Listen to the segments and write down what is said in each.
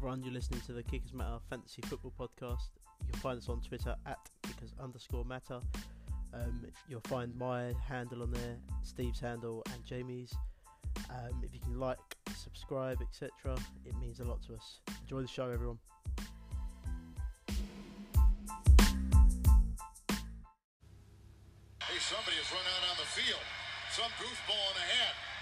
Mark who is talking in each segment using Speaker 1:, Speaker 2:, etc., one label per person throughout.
Speaker 1: everyone. You're listening to the Kickers Matter Fantasy Football Podcast. You'll find us on Twitter at Kickers underscore Matter. Um, you'll find my handle on there, Steve's handle, and Jamie's. Um, if you can like, subscribe, etc., it means a lot to us. Enjoy the show, everyone.
Speaker 2: Hey, somebody has run out on the field. Some goofball in a hat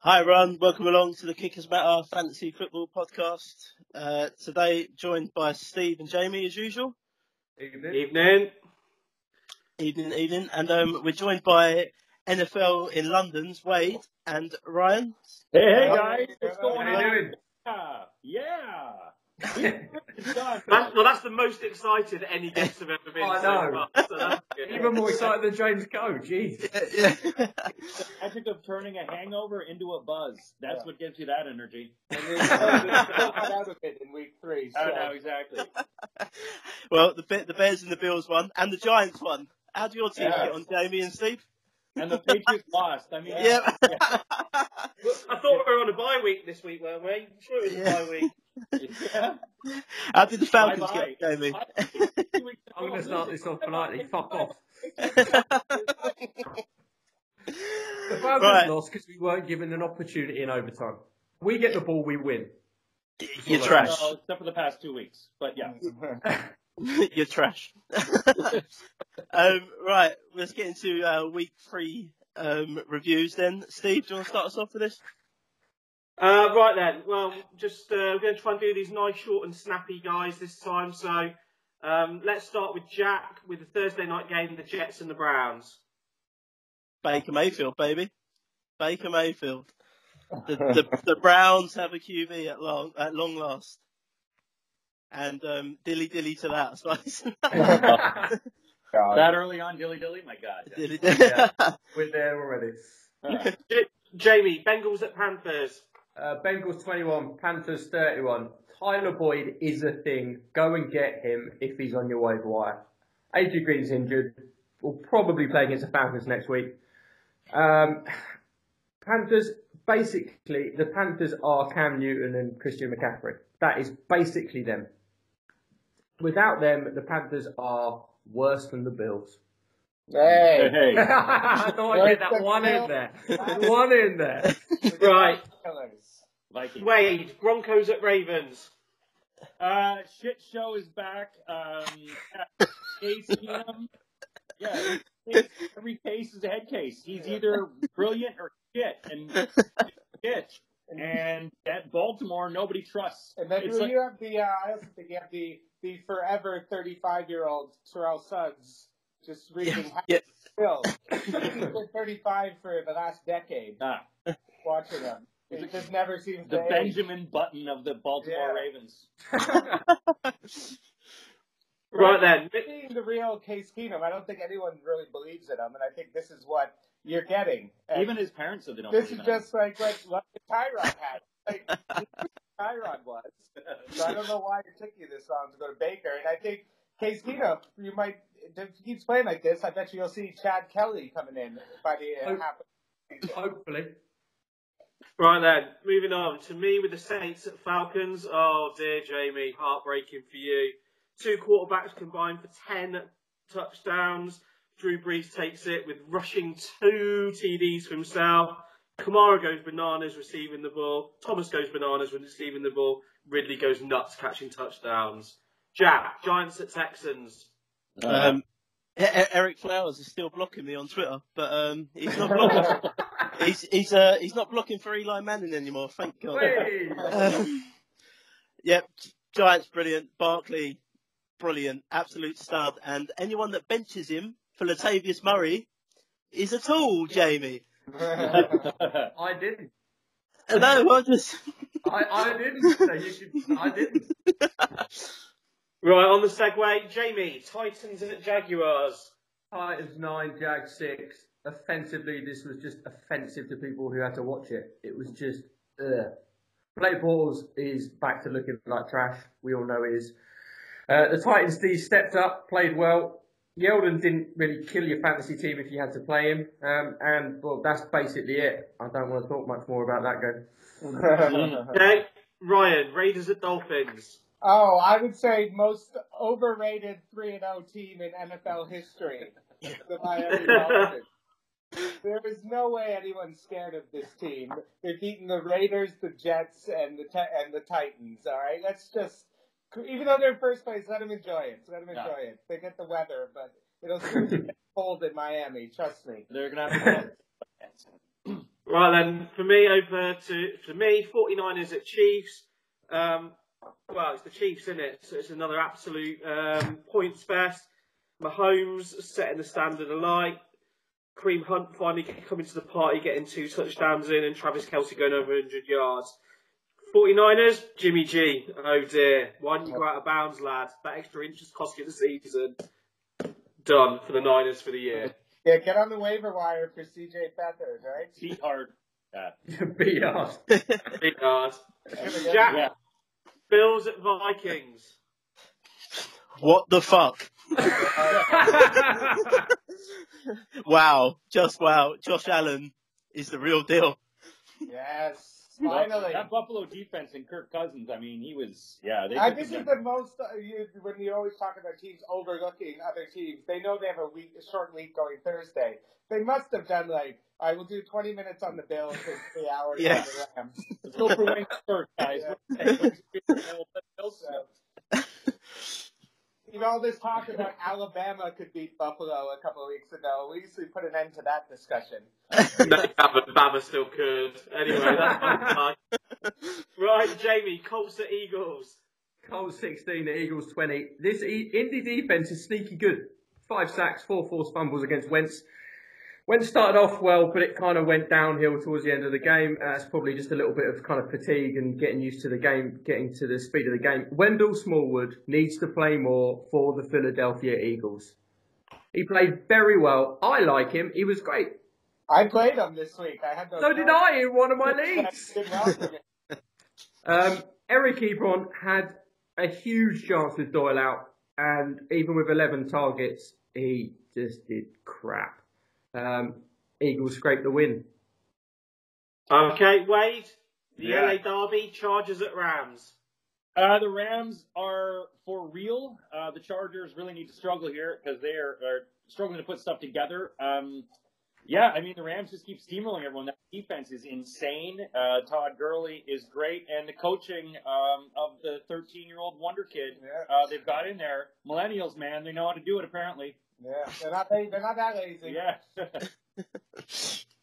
Speaker 1: Hi, everyone. Welcome along to the Kickers Matter Fantasy Football Podcast. Uh, today, joined by Steve and Jamie, as usual.
Speaker 3: Evening.
Speaker 1: Evening, evening. evening. And um, we're joined by NFL in London's Wade and Ryan.
Speaker 3: Hey, hey
Speaker 4: Hey,
Speaker 3: guys, what's
Speaker 4: how
Speaker 3: going
Speaker 4: you
Speaker 3: on?
Speaker 4: doing?
Speaker 3: Yeah, yeah. That's, well, that's the most excited any guests have ever been.
Speaker 4: I
Speaker 3: so
Speaker 4: know.
Speaker 3: far, so that's good.
Speaker 4: Even more excited than James Coe, jeez.
Speaker 1: yeah.
Speaker 5: magic of turning a hangover into a buzz. That's
Speaker 4: Yeah.
Speaker 5: what gives you that energy.
Speaker 4: And then still got out of it in week three. So.
Speaker 5: Oh, I know exactly.
Speaker 1: well, the the Bears and the Bills won, and the Giants won. How do your team
Speaker 5: Yeah.
Speaker 1: get on, Jamie and Steve?
Speaker 5: And the Patriots lost. I mean,
Speaker 1: Yeah.
Speaker 3: I thought we were on a bye week this week, weren't we? I'm sure it was
Speaker 1: Yeah.
Speaker 3: a bye week.
Speaker 5: Yeah.
Speaker 1: How did the Falcons
Speaker 5: Bye-bye.
Speaker 1: get, Jamie?
Speaker 4: I'm going to start this off politely. Fuck off. The Falcons
Speaker 1: Right.
Speaker 4: lost because we weren't given an opportunity in overtime. We get the ball, we win.
Speaker 1: You're trash.
Speaker 5: No, except for the past two weeks. But yeah.
Speaker 1: You're trash. um, right, let's get into uh, week three um, reviews then. Steve, do you want to start us off with this?
Speaker 3: Uh, right then, well, just uh, we're going to try and do these nice, short, and snappy guys this time. So um, let's start with Jack with the Thursday night game, the Jets and the Browns.
Speaker 1: Baker Mayfield, baby. Baker Mayfield. The, the, the Browns have a QB at long at long last. And um, dilly dilly to that, I suppose.
Speaker 5: That early on, dilly dilly, my God.
Speaker 1: dilly dilly.
Speaker 4: We're there already.
Speaker 3: J- Jamie, Bengals at Panthers.
Speaker 4: Uh, Bengals 21, Panthers 31. Tyler Boyd is a thing. Go and get him if he's on your waiver wire. AJ Green's injured. Will probably play against the Falcons next week. Um, Panthers, basically, the Panthers are Cam Newton and Christian McCaffrey. That is basically them. Without them, the Panthers are worse than the Bills.
Speaker 5: Hey. hey.
Speaker 4: I thought I'd get that one in there. One in there.
Speaker 3: Right,
Speaker 5: Vikings.
Speaker 3: Wade, Broncos at Ravens.
Speaker 5: Uh, shit show is back. Um, yeah, Case Keenum. Yeah, every- every case is a head case. He's either brilliant or shit, and shit. And at Baltimore, nobody trusts.
Speaker 6: And then
Speaker 5: It's
Speaker 6: you
Speaker 5: like-
Speaker 6: have the, uh, I also think you have the, the forever 35 year old Terrell Suggs just reading
Speaker 1: yeah.
Speaker 6: Bill. He's been 35 for the last decade
Speaker 5: Ah,
Speaker 6: watching him. It just never seems
Speaker 5: the
Speaker 6: to age.
Speaker 5: Benjamin Button of the Baltimore
Speaker 6: Yeah.
Speaker 5: Ravens.
Speaker 3: Right then,
Speaker 6: Seeing the real Case Keenum, I don't think anyone really believes in him, and I think this is what you're getting. And
Speaker 5: Even his parents said they don't
Speaker 6: this is
Speaker 5: believe in him.
Speaker 6: just like what, what Tyrod had. Like, Tyrod was. So I don't know why it took you this long to go to Baker. And I think Case Keenum, you might, if he keeps playing like this, I bet you you'll see Chad Kelly coming in by the uh,
Speaker 4: Hope-
Speaker 6: half of the season.
Speaker 4: Hopefully.
Speaker 3: Right then, moving on to me with the Saints at Falcons. Oh dear, Jamie, heartbreaking for you. Two quarterbacks combined for 10 touchdowns. Drew Brees takes it with rushing two TDs for himself. Kamara goes bananas receiving the ball. Thomas goes bananas when receiving the ball. Ridley goes nuts catching touchdowns. Jack, Giants at Texans.
Speaker 1: Um, E- E- Ereck Flowers is still blocking me on Twitter, but um, he's not blocking. he's he's uh, he's not blocking for Eli Manning anymore. Thank God. Um, yep, Giants brilliant. Barkley brilliant, absolute stud. And anyone that benches him for Latavius Murray is a tool, Jamie.
Speaker 4: I didn't.
Speaker 7: no, I just.
Speaker 4: I, I didn't say you should. I didn't.
Speaker 3: Right, on the segue, Jamie, Titans and Jaguars.
Speaker 4: Titans nine, Jag six. Offensively, this was just offensive to people who had to watch it. It was just, ugh. Blake Bortles is back to looking like trash. We all know he is. Uh, the Titans D stepped up, played well. Yeldon didn't really kill your fantasy team if you had to play him. Um, and, well, that's basically it. I don't want to talk much more about that game.
Speaker 3: Okay, Ryan, Raiders at Dolphins.
Speaker 6: Oh, I would say most overrated 3 and 0 team in NFL history. The Miami Dolphins. There is no way anyone's scared of this team. They've beaten the Raiders, the Jets, and the and the Titans. All right, let's just even though they're in first place, let them enjoy it. Let them enjoy it. They get the weather, but it'll soon get cold in Miami. Trust me.
Speaker 5: They're gonna have to.
Speaker 3: Right then, for me, over to for me, 49ers at Chiefs. Um, well, it's the Chiefs, isn't it? So it's another absolute um, points fest. Mahomes setting the standard alight. Kareem Hunt finally coming to the party, getting two touchdowns in, and Travis Kelce going over 100 yards. 49ers, Jimmy G. Oh dear. Why didn't you go out of bounds, lad? That extra inch has cost you the season. Done for the Niners for the year.
Speaker 6: Yeah, get on the waiver wire for CJ Beathard, right?
Speaker 5: Feet hard. Yeah.
Speaker 4: Be asked.
Speaker 3: Big hard. Jack,
Speaker 5: Yeah.
Speaker 3: Bills at Vikings.
Speaker 7: What the fuck? wow, just wow. Josh Allen is the real deal.
Speaker 6: Yes, finally.
Speaker 5: That Buffalo defense and Kirk Cousins, I mean, he was, yeah. They
Speaker 6: I
Speaker 5: took
Speaker 6: this is the most uh, you, when you always talk about teams overlooking other teams. They know they have a week, a short week going Thursday. They must have done like I will do 20 minutes on the Bills and three hours
Speaker 7: Yeah.
Speaker 6: on the Rams.
Speaker 5: Let's go for Wayne first, guys.
Speaker 6: You know, all this talk about Alabama could beat Buffalo a couple of weeks ago. We usually put an end to that discussion.
Speaker 3: no, Bama, Bama still could. Anyway, that's fine. Right, Jamie, Colts at Eagles.
Speaker 4: Colts 16, the Eagles 20. This e- Indy defense is sneaky good. Five sacks, four forced fumbles against Wentz. Wentz started off well, but it kind of went downhill towards the end of the game. Uh, it's probably just a little bit of kind of fatigue and getting used to the game, getting to the speed of the game. Wendell Smallwood needs to play more for the Philadelphia Eagles. He played very well. I like him. He was great.
Speaker 6: I played him this week. I had those.
Speaker 4: So did I in one of my leagues.
Speaker 6: Did well for me.
Speaker 4: Um, Eric Ebron had a huge chance with Doyle out, and even with 11 targets, he just did crap. Um, Eagles scrape the win.
Speaker 3: Okay, Wade, the
Speaker 5: Yeah.
Speaker 3: LA Derby, Chargers at Rams.
Speaker 5: Uh, the Rams are for real. Uh, the Chargers really need to struggle here because they are, are struggling to put stuff together. Um, yeah, I mean the Rams just keep steamrolling everyone. That defense is insane. Uh, Todd Gurley is great, and the coaching um, of the 13-year-old wonder kid
Speaker 6: Yeah.
Speaker 5: uh, they've got in there. Millennials, man, they know how to do it apparently.
Speaker 6: Yeah, they're not. They're not that lazy.
Speaker 5: Yeah.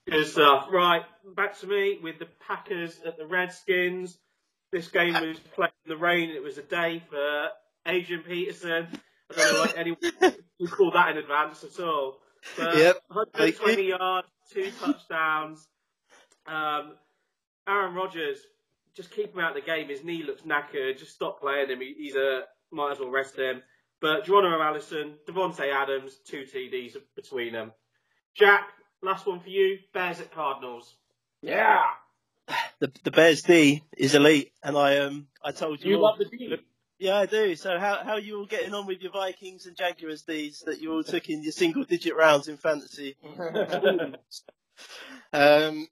Speaker 3: Good stuff. Right, back to me with the Packers at the Redskins. This game was played in the rain. It was a day for Adrian Peterson. I don't know like anyone who called that in advance at all. But
Speaker 7: Yep,
Speaker 3: 120 yards, two touchdowns. Um, Aaron Rodgers, just keep him out of the game. His knee looks knackered. Just stop playing him. He, he's a might as well rest him. But Geronimo Allison, Davante Adams, two TDs between them. Jack, last one for you. Bears at Cardinals.
Speaker 5: yeah.
Speaker 7: The the Bears D is elite, and I um I told you.
Speaker 5: You
Speaker 7: all-
Speaker 5: love the team.
Speaker 7: Yeah, I do. So how how are you all getting on with your Vikings and Jaguars D's that you all took in your single digit rounds in fantasy? Um,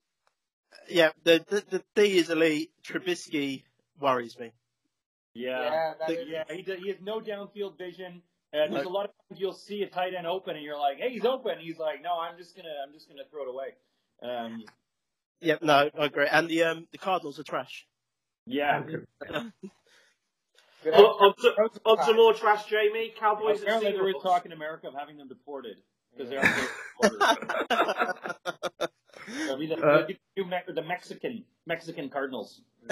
Speaker 7: yeah, the, the the D is elite. Trubisky worries me.
Speaker 5: Yeah.
Speaker 6: Yeah, that is-
Speaker 5: Yeah, he, does, he has no downfield vision. And there's a lot of times you'll see a tight end open, and you're like, "Hey, he's open." He's like, "No, I'm just gonna, I'm just gonna throw it away." Um,
Speaker 7: Yep, no, I agree. And the um the Cardinals are trash.
Speaker 5: yeah.
Speaker 6: Good
Speaker 3: On, on, to, on to more trash, Jamie. Cowboys at
Speaker 5: Apparently, there is
Speaker 3: Seahawks.
Speaker 5: talk in America of having them deported because they're on the They'll be the,
Speaker 4: Uh,
Speaker 5: they'll be the Me- the Mexican Mexican Cardinals.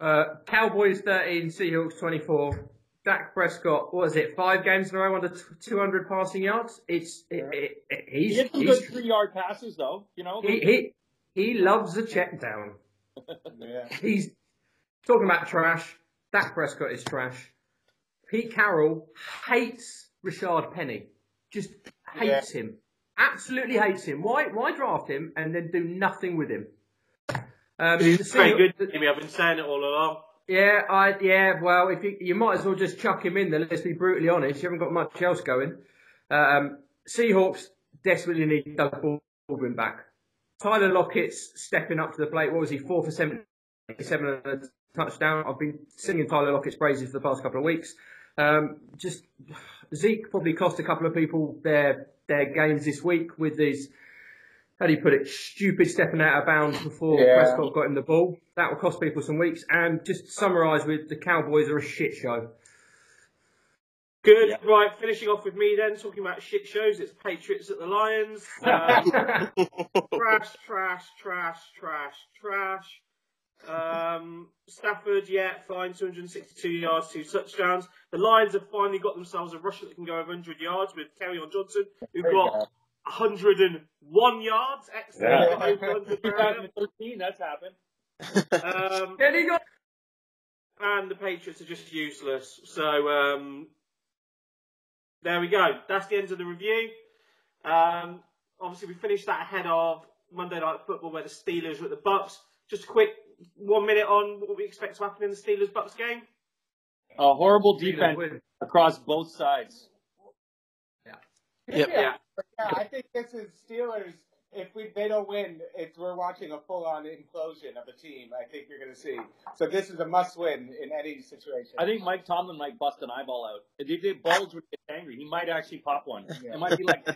Speaker 4: Uh, Cowboys 13, Seahawks 24. Dak Prescott, what is it, five games in a row under t- 200 passing yards? It's it, it, it,
Speaker 5: He
Speaker 4: he's,
Speaker 5: had some
Speaker 4: he's
Speaker 5: good three yard passes, though. You know,
Speaker 4: he, he He loves a check down.
Speaker 6: Yeah.
Speaker 4: He's talking about trash. Dak Prescott is trash. Pete Carroll hates Rashaad Penny. Just hates him. Absolutely hates him. Why? Why draft him and then do nothing with him? Um,
Speaker 3: He's very good, Jimmy. I've been saying it all along.
Speaker 4: Yeah, I yeah. Well, if you, you might as well just chuck him in there. Let's be brutally honest. You haven't got much else going. Um, Seahawks desperately need Doug Baldwin back. Tyler Lockett's stepping up to the plate. What was he? Four for seventy-seven and a touchdown. I've been singing Tyler Lockett's praises for the past couple of weeks. Um, just Zeke probably cost a couple of people their their games this week with his how do you put it, stupid stepping out of bounds before
Speaker 6: Yeah.
Speaker 4: Prescott got him the ball. That will cost people some weeks. And just to summarise with the Cowboys are a shit show.
Speaker 3: Good.
Speaker 5: Yeah.
Speaker 3: Right, finishing off with me then, talking about shit shows. It's Patriots at the Lions. Um, trash, trash, trash, trash, trash. Um, Stafford, yeah, fine, 262 yards, two touchdowns. The Lions have finally got themselves a rusher that can go over 100 yards with Kerryon Johnson, who
Speaker 6: There you
Speaker 3: got 101 yards. Excellent.
Speaker 6: Yeah.
Speaker 3: Over 100 yards.
Speaker 5: 2013, that's happened.
Speaker 3: um,
Speaker 4: Then he got
Speaker 3: and the Patriots are just useless. So um, there we go. That's the end of the review. Um, obviously, we finished that ahead of Monday Night Football, where the Steelers were at the Bucks. Just a quick one minute on what we expect to happen in the Steelers Bucks game.
Speaker 5: A horrible defense across both sides.
Speaker 7: Yep.
Speaker 3: Yeah.
Speaker 6: Yeah, I think this is Steelers. If we they don't win, it's we're watching a full on implosion of a team. I think you're going to see. So this is a must win in any situation.
Speaker 5: I think Mike Tomlin might bust an eyeball out. If he did balls would get angry, he might actually pop one.
Speaker 6: Yeah.
Speaker 5: It might be like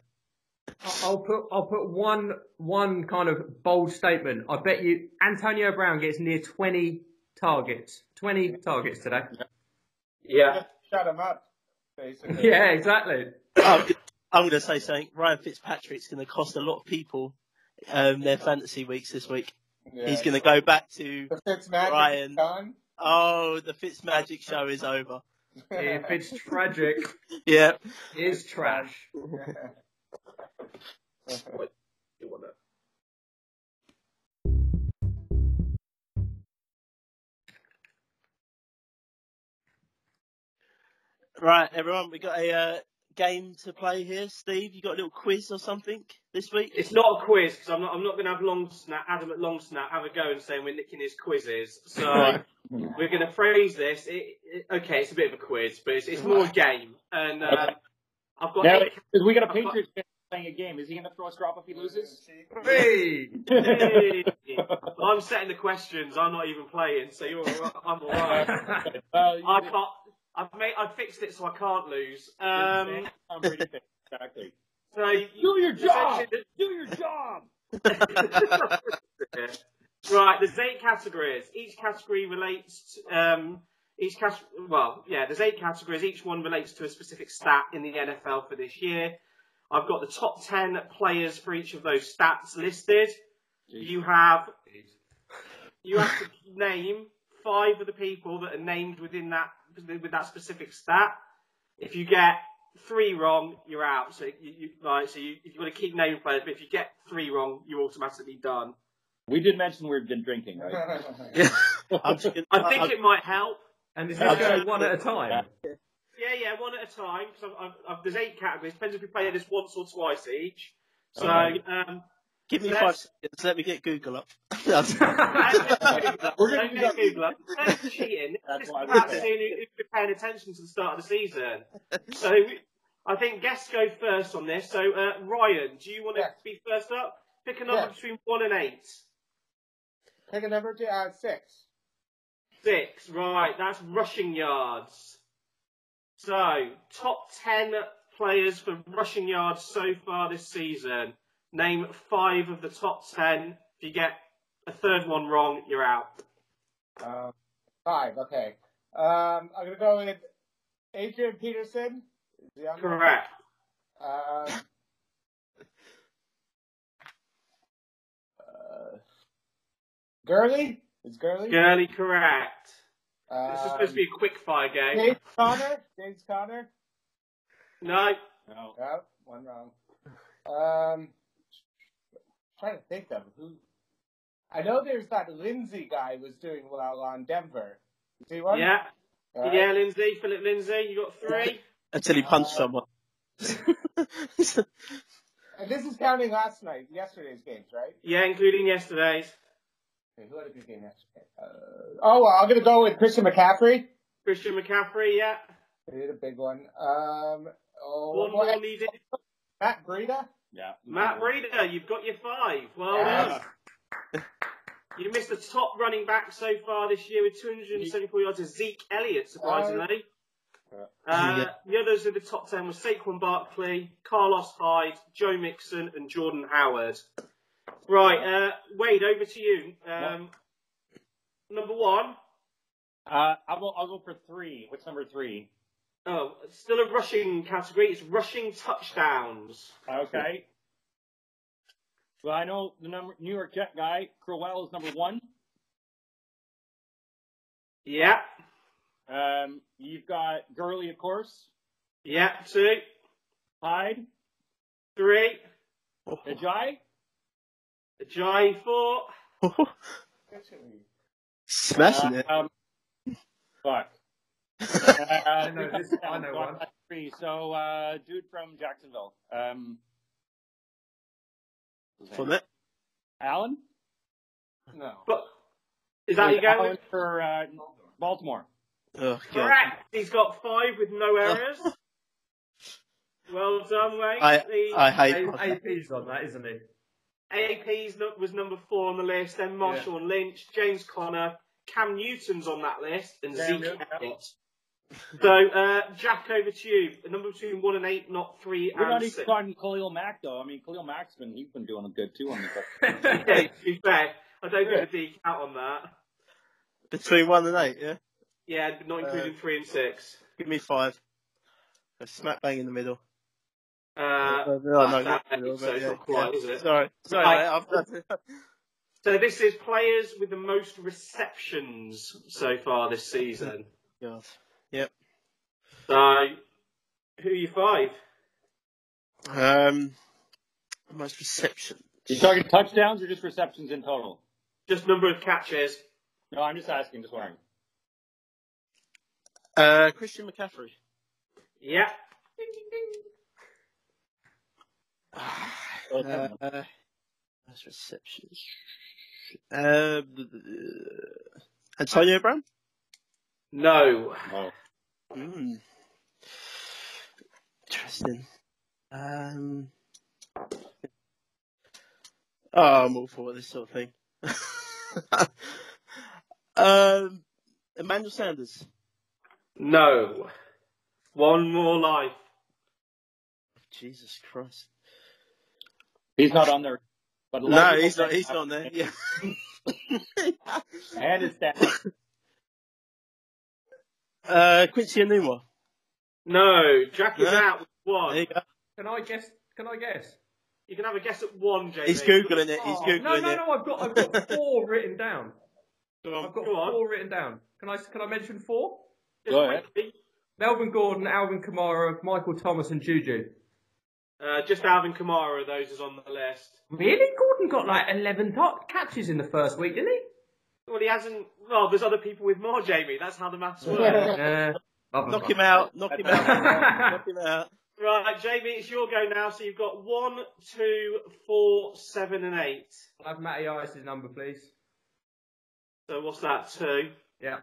Speaker 4: I'll put I'll put one one kind of bold statement. I bet you Antonio Brown gets near twenty targets. Twenty targets today.
Speaker 3: Yeah.
Speaker 6: shut him up. Basically.
Speaker 4: Yeah, exactly.
Speaker 7: I'm, I'm going to say something. Ryan Fitzpatrick's going to cost a lot of people um, their fantasy weeks this week.
Speaker 6: Yeah.
Speaker 7: He's going to go back to,
Speaker 6: The Fitzmagic
Speaker 7: Ryan. oh, the Fitzmagic show is over.
Speaker 4: If it's tragic,
Speaker 7: Yeah.
Speaker 4: it's trash.
Speaker 7: Right, everyone, we got a uh, game to play here. Steve, you got a little quiz or something this week?
Speaker 3: It's not a quiz because I'm not. I'm not going to have long snap. Adam at long snap have a go and saying we're nicking his quizzes. So we're going to phrase this. It, it, okay, it's a bit of a quiz, but it's, it's more a game. And um, I've got
Speaker 5: now,
Speaker 3: eight
Speaker 5: we got a
Speaker 3: I've got-
Speaker 5: Patriots fan playing a game. Is he going to throw a drop if he loses?
Speaker 4: Hey!
Speaker 3: Hey, I'm setting the questions. I'm not even playing, so you're. I'm alright.
Speaker 5: Well,
Speaker 3: I can't. I've made. I fixed it so I can't lose. Um.
Speaker 5: I'm pretty fit. Exactly.
Speaker 3: So you,
Speaker 5: Do your job. Do your job.
Speaker 3: right, there's eight categories. Each category relates. To, um, each cat. Well, yeah, there's eight categories. Each one relates to a specific stat in the NFL for this year. I've got the top ten players for each of those stats listed. You have you have to name five of the people that are named within that with that specific stat. If you get three wrong, you're out. So you, you right. So you, you've got to keep naming players. But if you get three wrong, you're automatically done.
Speaker 5: We did mention we've been drinking, right?
Speaker 7: I'm just gonna,
Speaker 3: I think it might help.
Speaker 4: And is this going one at a time?
Speaker 3: Yeah, yeah, one at a time. Because I've, I've, I've, there's eight categories. Depends if we play this once or twice each. So
Speaker 5: Alright.
Speaker 3: um,
Speaker 7: give me five seconds. Let me get Google up.
Speaker 3: We're
Speaker 5: gonna do that.
Speaker 3: Google. That's cheating.
Speaker 5: That's
Speaker 3: This
Speaker 5: why
Speaker 3: is
Speaker 5: I
Speaker 3: about
Speaker 5: did
Speaker 3: seeing who- who's been paying attention to the start of the season. So I think guests go first on this. So uh, Ryan, do you want to
Speaker 6: Yes.
Speaker 3: be first up? Pick a number
Speaker 6: Yes.
Speaker 3: between one and eight.
Speaker 6: Pick a number to uh, six.
Speaker 3: Six. Right, that's rushing yards. So top ten players for rushing yards so far this season. Name five of the top ten. If you get a third one wrong, you're out.
Speaker 6: Um, five. Okay. Um, I'm gonna go with Adrian Peterson. Is he on?
Speaker 3: Correct.
Speaker 6: Um, uh, Gurley? Is Gurley?
Speaker 3: Gurley, correct.
Speaker 6: Um,
Speaker 3: This is supposed to be a quick fire game.
Speaker 6: James Conner? James Conner?
Speaker 3: No,
Speaker 5: No.
Speaker 6: No, one wrong. Um, trying to think of who. I know there's that Lindsay guy was doing well on Denver. Is he one?
Speaker 3: Yeah,
Speaker 6: All right.
Speaker 3: yeah, Lindsay, Philip Lindsay, you got three.
Speaker 1: Until he punched someone.
Speaker 6: And this is counting last night, yesterday's games, right?
Speaker 3: Yeah, including yesterday's.
Speaker 6: Okay, who had a good game yesterday? Uh, oh, well, I'm gonna go with Christian McCaffrey.
Speaker 3: Christian McCaffrey, yeah.
Speaker 6: He did a big one. Um, oh,
Speaker 3: One
Speaker 6: well,
Speaker 3: more needed.
Speaker 6: Matt Breida.
Speaker 5: Yeah.
Speaker 3: Matt Reader, you've got your five. Well
Speaker 6: Yes.
Speaker 3: done. You missed the top running back so far this year with 274 yards of Zeke Elliott, surprisingly. Uh, the others in the top 10 were Saquon Barkley, Carlos Hyde, Joe Mixon, and Jordan Howard. Right, uh, Wade, over to you. Um, number one.
Speaker 5: Uh, I'll go. I'll go for three. What's number three?
Speaker 3: Oh, still a rushing category. It's rushing touchdowns.
Speaker 5: Okay. Well, I know the number New York Jet guy, Crowell, is number one.
Speaker 3: Yeah,
Speaker 5: Um, you've got Gurley, of course.
Speaker 3: yeah, two,
Speaker 5: Hyde,
Speaker 3: three,
Speaker 5: Ajay.
Speaker 3: Jai, four.
Speaker 1: Smashing it.
Speaker 5: Um, fuck.
Speaker 4: I
Speaker 5: Uh,
Speaker 4: know this. I know one.
Speaker 5: Three. So, uh, dude from Jacksonville. Um,
Speaker 1: From it.
Speaker 5: Alan.
Speaker 6: No.
Speaker 3: But is that you going?
Speaker 5: For uh, Baltimore.
Speaker 1: Oh, God.
Speaker 3: Correct. He's got five with no errors. well done, Wade.
Speaker 1: I-
Speaker 3: The
Speaker 1: I hate
Speaker 4: A- AP's on that, isn't he?
Speaker 3: AP's nu- was number four on the list. Then Marshawn Lynch, James Conner, Cam Newton's on that list, and
Speaker 5: Cam
Speaker 3: Zeke
Speaker 5: Newton.
Speaker 3: Elliott. So, uh, Jack, over to you. The number between one and eight, not three
Speaker 5: We're not
Speaker 3: and
Speaker 5: even
Speaker 3: six.
Speaker 5: talking Khalil Mack though. I mean, Khalil Mack's been he's been doing good too on the.
Speaker 3: Yeah, to be fair, I don't give a D count on that.
Speaker 1: Between one and eight, yeah?
Speaker 3: Yeah, not including three and six.
Speaker 1: Give me five. A smack bang in the middle.
Speaker 3: Uh,
Speaker 1: no, no,
Speaker 3: that's
Speaker 1: not in the middle,
Speaker 3: so
Speaker 1: yeah,
Speaker 3: quite,
Speaker 1: yeah.
Speaker 3: it?
Speaker 1: Sorry, sorry,
Speaker 3: Right.
Speaker 1: mate, I've done
Speaker 3: so this is players with the most receptions so far this season.
Speaker 1: God.
Speaker 3: So, who are you five?
Speaker 1: Um, most reception.
Speaker 5: You talking touchdowns or just receptions in total?
Speaker 3: Just number of catches.
Speaker 5: No, I'm just asking, just wondering.
Speaker 1: Uh, Christian McCaffrey.
Speaker 3: Yeah.
Speaker 1: Uh, most receptions. Uh, Antonio Brown.
Speaker 3: No.
Speaker 5: Oh.
Speaker 1: Mm. Interesting. Um. Oh, I'm all for this sort of thing. um, Emmanuel Sanders.
Speaker 3: No. One more life.
Speaker 1: Jesus Christ.
Speaker 5: He's not on there. But
Speaker 1: No, he's not. He's not on there. Yeah.
Speaker 5: And his stats.
Speaker 1: uh, Quincy Enunwa.
Speaker 3: No. Jack is
Speaker 1: No.
Speaker 3: out with one.
Speaker 1: There you go.
Speaker 4: Can I guess? Can I guess?
Speaker 3: You can have a guess at one, Jamie.
Speaker 1: He's googling it. He's
Speaker 4: Oh,
Speaker 1: googling
Speaker 4: no, no, no. I've got, I've got four written down.
Speaker 1: Go on.
Speaker 4: I've got
Speaker 3: Go on.
Speaker 4: four written down. Can I? Can I mention four?
Speaker 5: Go ahead.
Speaker 4: Melvin Gordon, Alvin Kamara, Michael Thomas, and Juju.
Speaker 3: Uh, just Alvin Kamara of those is on the list.
Speaker 4: Really? Gordon got like 11 top catches in the first week, didn't he?
Speaker 3: Well, he hasn't. Well, there's other people with more, Jamie. That's how the maths works.
Speaker 4: Yeah.
Speaker 1: Knock him out. Knock him out. knock him out.
Speaker 3: right, Jamie, it's your go now. So you've got one, two, four, seven, and eight.
Speaker 4: Have Matty Ice's number, please.
Speaker 3: So what's that? Two.
Speaker 4: Yeah.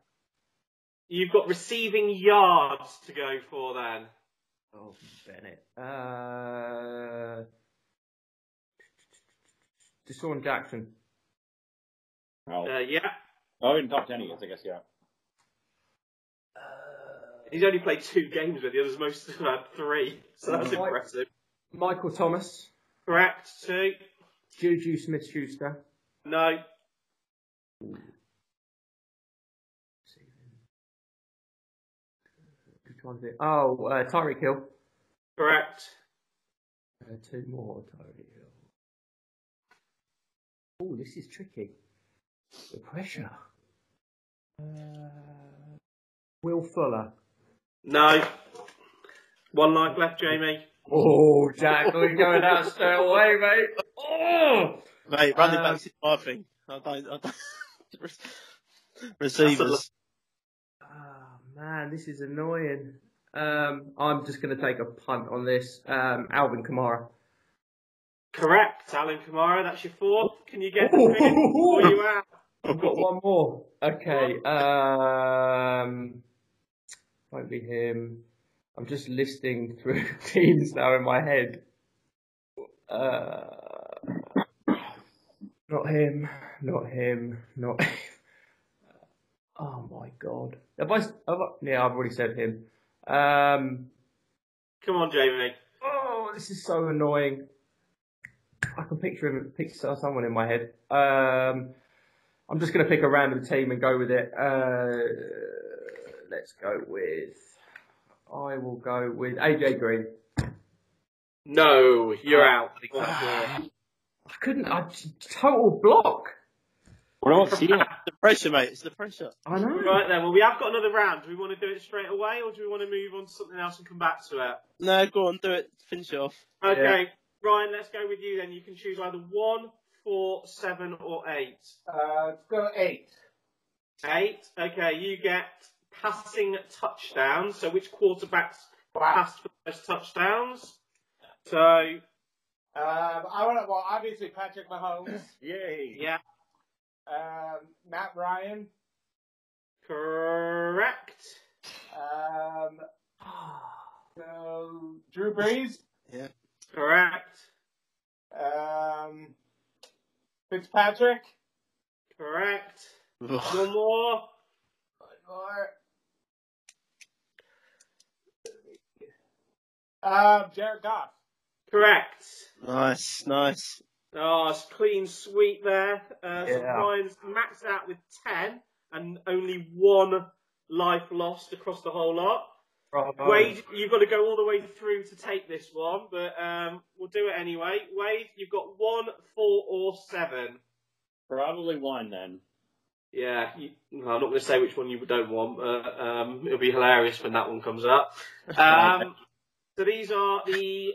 Speaker 3: You've got receiving yards to go for then.
Speaker 4: Oh, Bennett. Uh, DeSean Jackson.
Speaker 5: Oh,
Speaker 3: Uh, yeah.
Speaker 5: oh, in top ten he is, I guess. Yeah.
Speaker 3: He's only played two games with the others. Most have had three, so that's
Speaker 4: Right.
Speaker 3: impressive.
Speaker 4: Michael Thomas.
Speaker 3: Correct. Two.
Speaker 4: Juju Smith-Schuster.
Speaker 3: No.
Speaker 4: Which one's it? Oh, uh, Tyreek Hill.
Speaker 3: Correct.
Speaker 4: Uh, two more Tyreek Hill. Oh, this is tricky. The pressure. Uh, Will Fuller.
Speaker 3: No. One life left, Jamie.
Speaker 4: Oh, Jack, we're going out straight away, mate. Oh!
Speaker 1: Mate, running
Speaker 4: Um,
Speaker 1: back is my thing. I don't. I don't. Receivers.
Speaker 4: Man, this is annoying. Um, I'm just going to take a punt on this. Um, Alvin Kamara.
Speaker 3: Correct, Alan Kamara. That's your fourth. Can you get? Or you out?
Speaker 4: I've got one more. Okay. Um, won't be him. I'm just listing through teams now in my head. Uh, not him. Not him. Not. Him. Oh my god. Have I, have I? Yeah, I've already said him. Um.
Speaker 3: Come on, Jamie.
Speaker 4: Oh, this is so annoying. I can picture him, picture someone in my head. Um, I'm just going to pick a random team and go with it. Uh, let's go with. I will go with AJ Green.
Speaker 3: No, you're out.
Speaker 4: I couldn't. I total block.
Speaker 5: What about CeeDee?
Speaker 1: The pressure, mate. It's the pressure.
Speaker 4: I know.
Speaker 3: Right then, well, we have got another round. Do we want to do it straight away, or do we want to move on to something else and come back to it?
Speaker 1: No, go on, do it. Finish it off.
Speaker 3: Okay, Ryan, let's go with you then. You can choose either one, four, seven, or eight.
Speaker 6: Uh, let's go eight.
Speaker 3: Eight. Okay, you get passing touchdowns. So which quarterbacks
Speaker 6: Wow.
Speaker 3: passed for those touchdowns? So
Speaker 6: Um, I want to. Well, obviously Patrick Mahomes,
Speaker 5: Yay.
Speaker 3: yeah,
Speaker 6: um, Matt Ryan,
Speaker 3: correct.
Speaker 6: um, so Drew Brees, Yeah.
Speaker 3: Correct.
Speaker 6: um, Fitzpatrick,
Speaker 3: Correct.
Speaker 1: Ugh.
Speaker 3: One more.
Speaker 6: or um, Jared Goff.
Speaker 3: Correct.
Speaker 1: Nice, nice.
Speaker 3: Oh, it's clean sweep there. Uh, so
Speaker 4: Yeah.
Speaker 3: Ryan's maxed out with 10 and only one life lost across the whole lot.
Speaker 4: Bravo.
Speaker 3: Wade, you've got to go all the way through to take this one, but um, we'll do it anyway. Wade, you've got one, four, or seven.
Speaker 5: Probably one then.
Speaker 3: Yeah, you, well, I'm not going to say which one you don't want, but um, it'll be hilarious when that one comes up. Um, so these are the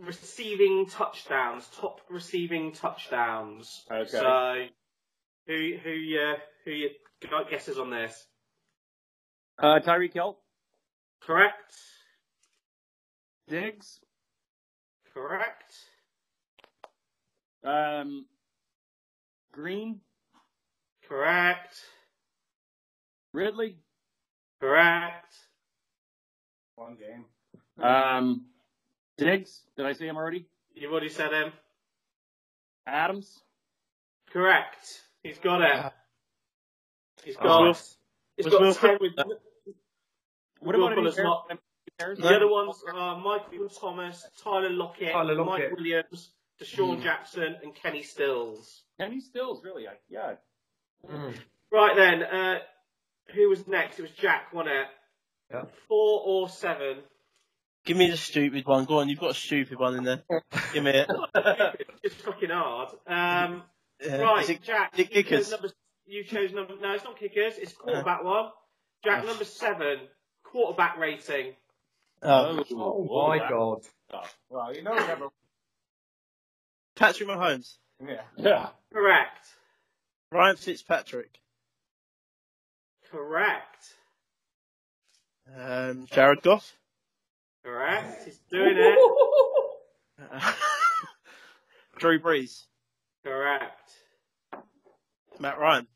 Speaker 3: receiving touchdowns, top receiving touchdowns.
Speaker 5: Okay.
Speaker 3: So who who you who you got guesses on this?
Speaker 5: Uh, Tyreek Hill,
Speaker 3: Correct.
Speaker 5: Diggs,
Speaker 3: Correct.
Speaker 5: um, Green,
Speaker 3: Correct.
Speaker 5: Ridley,
Speaker 3: Correct.
Speaker 6: One game.
Speaker 5: um, Diggs. Did I say him already?
Speaker 3: You've already said him.
Speaker 5: Adams.
Speaker 3: Correct. He's got it. He's got.
Speaker 1: Wilf-
Speaker 3: He's
Speaker 1: was
Speaker 3: got
Speaker 1: Wilf-
Speaker 3: ten with.
Speaker 5: What
Speaker 3: Will
Speaker 5: about any
Speaker 3: Fuller's
Speaker 5: Bears-
Speaker 3: not-
Speaker 5: Bears?
Speaker 3: The other ones are Michael Thomas, Tyler Lockett,
Speaker 4: Tyler
Speaker 3: Mike Williams, DeSean
Speaker 5: Hmm.
Speaker 3: Jackson, and Kenny Stills.
Speaker 5: Kenny Stills, really? Yeah.
Speaker 4: Mm.
Speaker 3: Right then, uh, who was next? It was Jack, wasn't it?
Speaker 4: Yeah.
Speaker 3: Four or seven?
Speaker 1: Give me the stupid one. Go on, you've got a stupid one in there. Give me it.
Speaker 3: it's fucking hard. Um,
Speaker 1: Yeah.
Speaker 3: right,
Speaker 1: Is it-
Speaker 3: Jack.
Speaker 1: it
Speaker 3: you chose
Speaker 1: kickers?
Speaker 3: number. You chose number. No, it's not kickers. It's quarterback one. Jack, number seven. Quarterback rating.
Speaker 1: Oh,
Speaker 4: Oh my god.
Speaker 6: Well, you know number.
Speaker 1: Patrick Mahomes.
Speaker 6: Yeah.
Speaker 5: Yeah.
Speaker 3: Correct.
Speaker 1: Ryan Fitzpatrick.
Speaker 3: Correct.
Speaker 1: Um, Jared Goff.
Speaker 3: Correct. He's doing it.
Speaker 1: Drew Brees.
Speaker 3: Correct.
Speaker 1: Matt Ryan.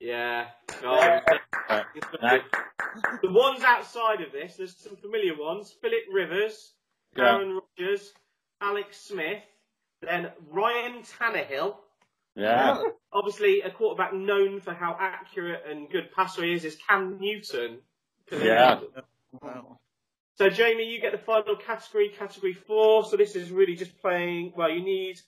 Speaker 3: Yeah. God.
Speaker 5: Right.
Speaker 3: The ones outside of this, there's some familiar ones. Philip Rivers,
Speaker 5: Yeah.
Speaker 3: Aaron Rodgers, Alex Smith, then Ryan Tannehill.
Speaker 5: Yeah.
Speaker 3: Obviously, a quarterback known for how accurate and good passer he is is Cam Newton.
Speaker 5: Yeah.
Speaker 1: Wow.
Speaker 3: So, Jamie, you get the final category, category four. So this is really just playing. Well, you need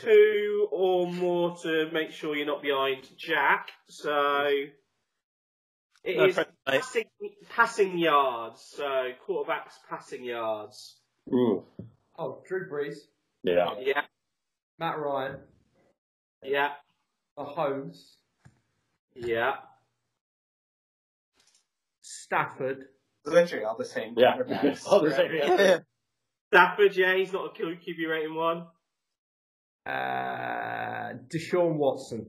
Speaker 3: two or more to make sure you're not behind Jack. So it
Speaker 1: No
Speaker 3: is passing, passing yards. So quarterbacks passing yards.
Speaker 5: Ooh.
Speaker 4: Oh, Drew Brees,
Speaker 5: Yeah.
Speaker 3: Yeah,
Speaker 4: Matt Ryan,
Speaker 3: yeah,
Speaker 4: Mahomes,
Speaker 3: yeah.
Speaker 4: Stafford,
Speaker 6: Literally all the same.
Speaker 5: Yeah.
Speaker 6: quarterbacks.
Speaker 5: All the same, yeah.
Speaker 1: Yeah.
Speaker 3: Stafford, yeah, he's not a QB rating one.
Speaker 4: Uh, Deshaun Watson.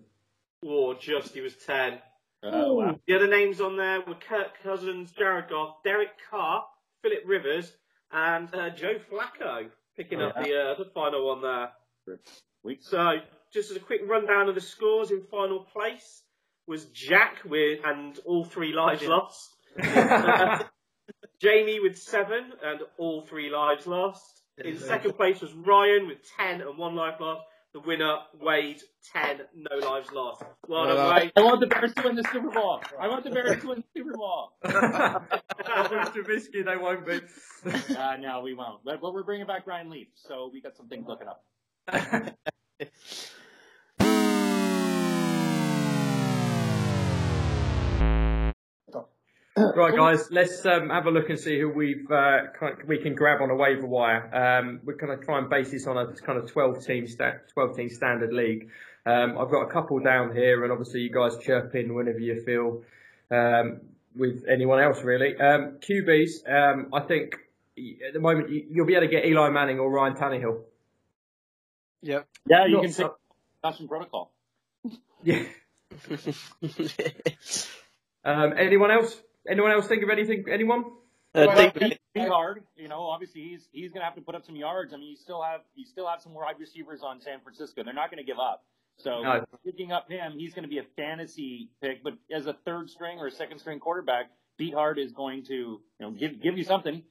Speaker 3: Or just he was 10.
Speaker 5: Oh, wow.
Speaker 3: The other names on there were Kirk Cousins, Jared Goff, Derek Carr, Philip Rivers, and uh, Joe Flacco picking
Speaker 5: Oh,
Speaker 3: up
Speaker 5: yeah.
Speaker 3: the uh, the final one there.
Speaker 5: Sweet.
Speaker 3: So, just as a quick rundown of the scores in final place was Jack with and all three lives lost. Jamie with seven and all three lives lost. In second place was Ryan with ten and one life lost. The winner, Wade, ten, no lives lost. Well done,
Speaker 1: Well.
Speaker 3: Wade.
Speaker 5: I want the Bears to win the Super Bowl. I want the Bears to win the Super Bowl.
Speaker 4: Trubisky, they won't be.
Speaker 5: Uh, no, we won't. But, but we're bringing back Ryan Leaf, so we got some things looking up.
Speaker 4: Right, guys, let's um, have a look and see who we've uh, we can grab on a waiver wire. Um, we're going to try and base this on a kind of 12 team sta- 12 team standard league. Um, I've got a couple down here, and obviously you guys chirp in whenever you feel um, with anyone else really. Um, QBs, um, I think at the moment you, you'll be able to get Eli Manning or Ryan Tannehill.
Speaker 1: Yep.
Speaker 5: Yeah, you
Speaker 4: Not
Speaker 5: can
Speaker 4: so-
Speaker 5: take concussion protocol.
Speaker 4: Yeah. Um, anyone else? Anyone else think of anything? Anyone?
Speaker 1: uh,
Speaker 6: Well,
Speaker 1: deep,
Speaker 5: Be, be hard, you know. Obviously, he's he's going to have to put up some yards. I mean, you still have you still have some wide receivers on San Francisco. They're not going to give up. So
Speaker 4: No.
Speaker 5: picking up him, he's going to be a fantasy pick. But as a third string or a second string quarterback, Pete Hard is going to you know give give you something.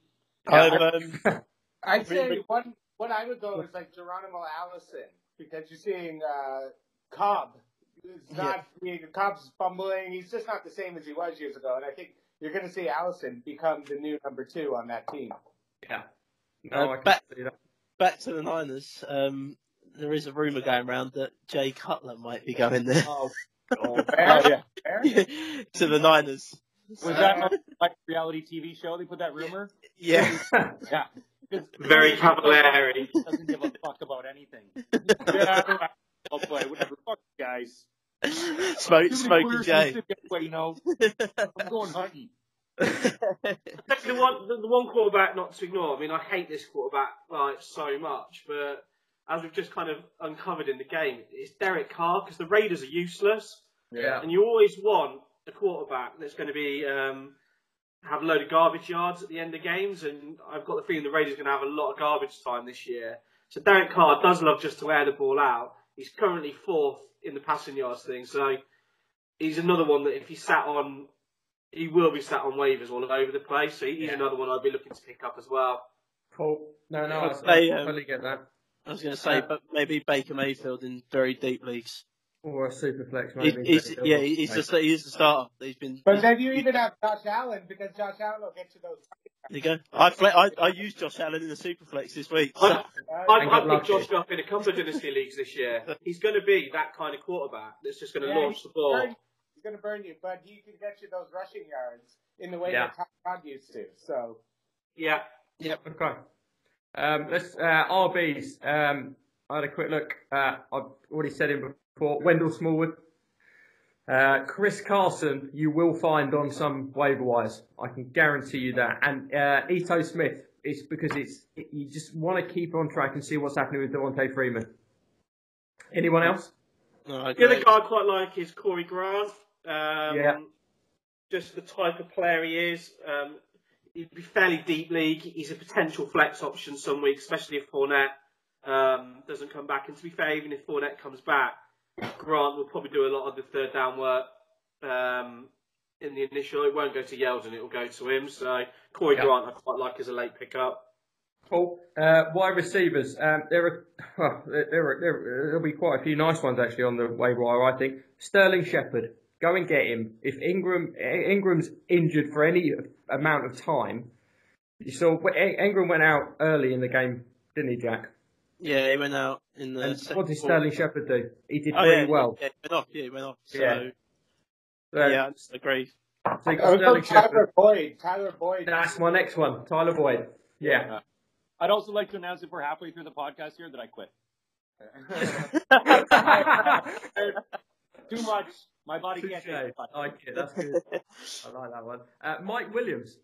Speaker 1: I've, um,
Speaker 6: I'd say
Speaker 1: Really?
Speaker 6: one one I would go is like Geronimo Allison because you're seeing uh, Cobb. It's not I mean, Cobb's fumbling. He's just not the same as he was years ago, and I think you're going to see Allison become the new number two on that team.
Speaker 4: Yeah. No,
Speaker 1: Uh,
Speaker 4: I can
Speaker 1: back- back to the Niners. Um, there is a rumor going around that Jay Cutler might be going there
Speaker 5: Oh,
Speaker 6: Fair?
Speaker 5: oh yeah.
Speaker 6: Fair?
Speaker 1: to the Niners.
Speaker 5: Was that on like reality TV show? They put that rumor.
Speaker 1: Yeah.
Speaker 5: Yeah. 'Cause
Speaker 3: Very Cavallari.
Speaker 5: he doesn't give a fuck about anything. yeah. Oh boy, whatever. Fuck you guys.
Speaker 1: Smoke,
Speaker 5: Too
Speaker 1: Smoky
Speaker 5: queers
Speaker 1: J.
Speaker 5: in the way, you know. I'm going hunting.
Speaker 3: the one, the, the one quarterback not to ignore. I mean, I hate this quarterback like so much, but as we've just kind of uncovered in the game, it's Derek Carr because the Raiders are useless,
Speaker 4: Yeah.
Speaker 3: and you always want a quarterback that's going to be um, have a load of garbage yards at the end of games. And I've got the feeling the Raiders are going to have a lot of garbage time this year. So Derek Carr does love just to air the ball out. He's currently fourth in the passing yards thing, so he's another one that if he sat on he will be sat on waivers all over the place. So he's
Speaker 4: Yeah.
Speaker 3: another one I'd be looking to pick up as well.
Speaker 4: Cool. No, no, I,
Speaker 1: I'd say,
Speaker 4: I
Speaker 1: um,
Speaker 4: totally get that.
Speaker 1: I was going to say,
Speaker 4: Uh,
Speaker 1: but maybe Baker Mayfield in very deep leagues.
Speaker 4: Or a super flex,
Speaker 1: He,
Speaker 4: maybe.
Speaker 1: he's, yeah, he's the he's the starter. He's been.
Speaker 6: But then you even have Josh Allen because Josh Allen will get you those.
Speaker 1: There you go. I, fle- I I used Josh Allen in the Superflex this week.
Speaker 3: I,
Speaker 6: Uh,
Speaker 3: I,
Speaker 4: And
Speaker 3: I picked. Josh up in a couple of dynasty leagues this year. He's going to be that kind of quarterback that's just going to
Speaker 6: Yeah,
Speaker 3: launch the ball.
Speaker 6: burn- He's going to burn you, but he can get you those rushing yards in the way
Speaker 4: Yeah.
Speaker 6: that Todd used to. So
Speaker 3: Yeah.
Speaker 4: Okay. Um, let's uh, RBs. Um, I had a quick look. Uh, I've already said him before. Wendell Smallwood. Uh, Chris Carson, you will find on some waiver wires. I can guarantee you that. And uh, Ito Smith, it's because it's you just want to keep on track and see what's happening with Devonta Freeman. Anyone else?
Speaker 1: No,
Speaker 3: The other guy I quite like is Corey Grant. Um,
Speaker 4: Yeah.
Speaker 3: Just the type of player he is. Um, he'd be fairly deep league. He's a potential flex option some weeks, especially if Fournette um, doesn't come back. And to be fair, even if Fournette comes back, Grant will probably do a lot of the third down work um, in the initial. It won't go to Yeldon, it will go to him. So Corey
Speaker 4: Yeah.
Speaker 3: Grant I quite like as a late pickup.
Speaker 4: Cool. Uh, wide receivers. Um, there are well, there, there, are, there there'll be quite a few nice ones actually on the waiver wire. I think Sterling Shepard. Go and get him. If Ingram Ingram's injured for any amount of time, you saw Ingram went out early in the game, didn't he, Jack?
Speaker 1: Yeah, he went out in the.
Speaker 4: And what did
Speaker 1: quarter.
Speaker 4: Sterling Shepard do? He did
Speaker 1: Oh,
Speaker 4: pretty
Speaker 1: yeah,
Speaker 4: well.
Speaker 1: Yeah, he went off. Yeah, he went off. So,
Speaker 4: Yeah.
Speaker 1: yeah, I just agree.
Speaker 4: so you got
Speaker 6: I
Speaker 4: Sterling
Speaker 6: go Tyler
Speaker 4: Shepard.
Speaker 6: Boyd. Tyler Boyd.
Speaker 4: That's my next one. Tyler Boyd. Yeah.
Speaker 5: I'd also like to announce if we're halfway through the podcast here that I quit. Too much. My body can't take it.
Speaker 4: I like it. That's good. I like that one. Uh, Mike Williams.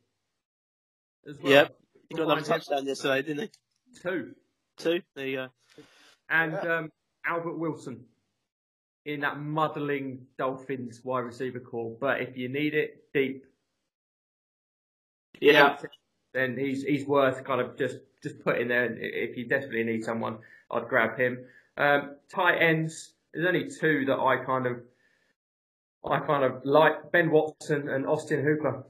Speaker 4: As well.
Speaker 1: Yep. He got
Speaker 4: Combined
Speaker 1: another touchdown yesterday, didn't he?
Speaker 4: Two.
Speaker 1: Two. There you go.
Speaker 4: And
Speaker 6: Yeah.
Speaker 4: um, Albert Wilson in that muddling Dolphins wide receiver call. But if you need it deep,
Speaker 3: Yeah.
Speaker 4: then he's he's worth kind of just just putting there. If you desperately need someone, I'd grab him. Um, tight ends. There's only two that I kind of I kind of like: Ben Watson and Austin Hooper.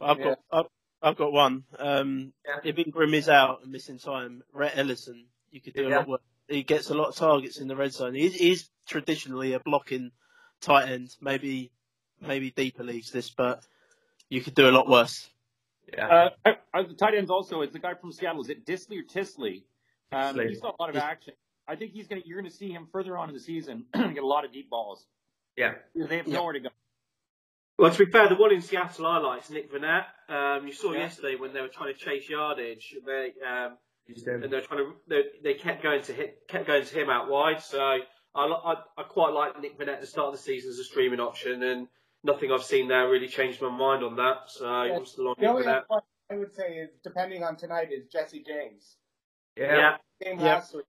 Speaker 1: I've
Speaker 6: Yeah.
Speaker 1: got I've, I've got one. Um,
Speaker 4: Yeah.
Speaker 1: If Ingram is out and missing time, Rhett Ellison, you could do a lot worse. He gets a lot of targets in the red zone. He's, he's traditionally a blocking tight end, maybe maybe deeper leagues this, but you could do a lot worse.
Speaker 4: Yeah.
Speaker 5: Uh, uh, the tight ends also, it's the guy from Seattle. Is it Dissly or Tisley? Um,
Speaker 4: Tisley.
Speaker 5: he saw a lot of action. I think he's gonna. You're gonna see him further on in the season get a lot of deep balls.
Speaker 4: yeah.
Speaker 5: They have
Speaker 1: Yeah.
Speaker 5: nowhere to go.
Speaker 3: Well, to be fair, the one in Seattle I like is Nick Vannett. Um, you saw
Speaker 5: Yeah.
Speaker 3: yesterday when they were trying to chase yardage, they um, and they're trying to they, they kept going to hit kept going to him out wide. So I, I I quite like Nick Vannett at the start of the season as a streaming option, and nothing I've seen there really changed my mind on that. So I'm still on
Speaker 6: The
Speaker 3: Nick
Speaker 6: only Vannett. one I would say is, depending on tonight, is Jesse James.
Speaker 4: yeah.
Speaker 3: Yeah,
Speaker 6: Game
Speaker 1: Yeah.
Speaker 6: last week,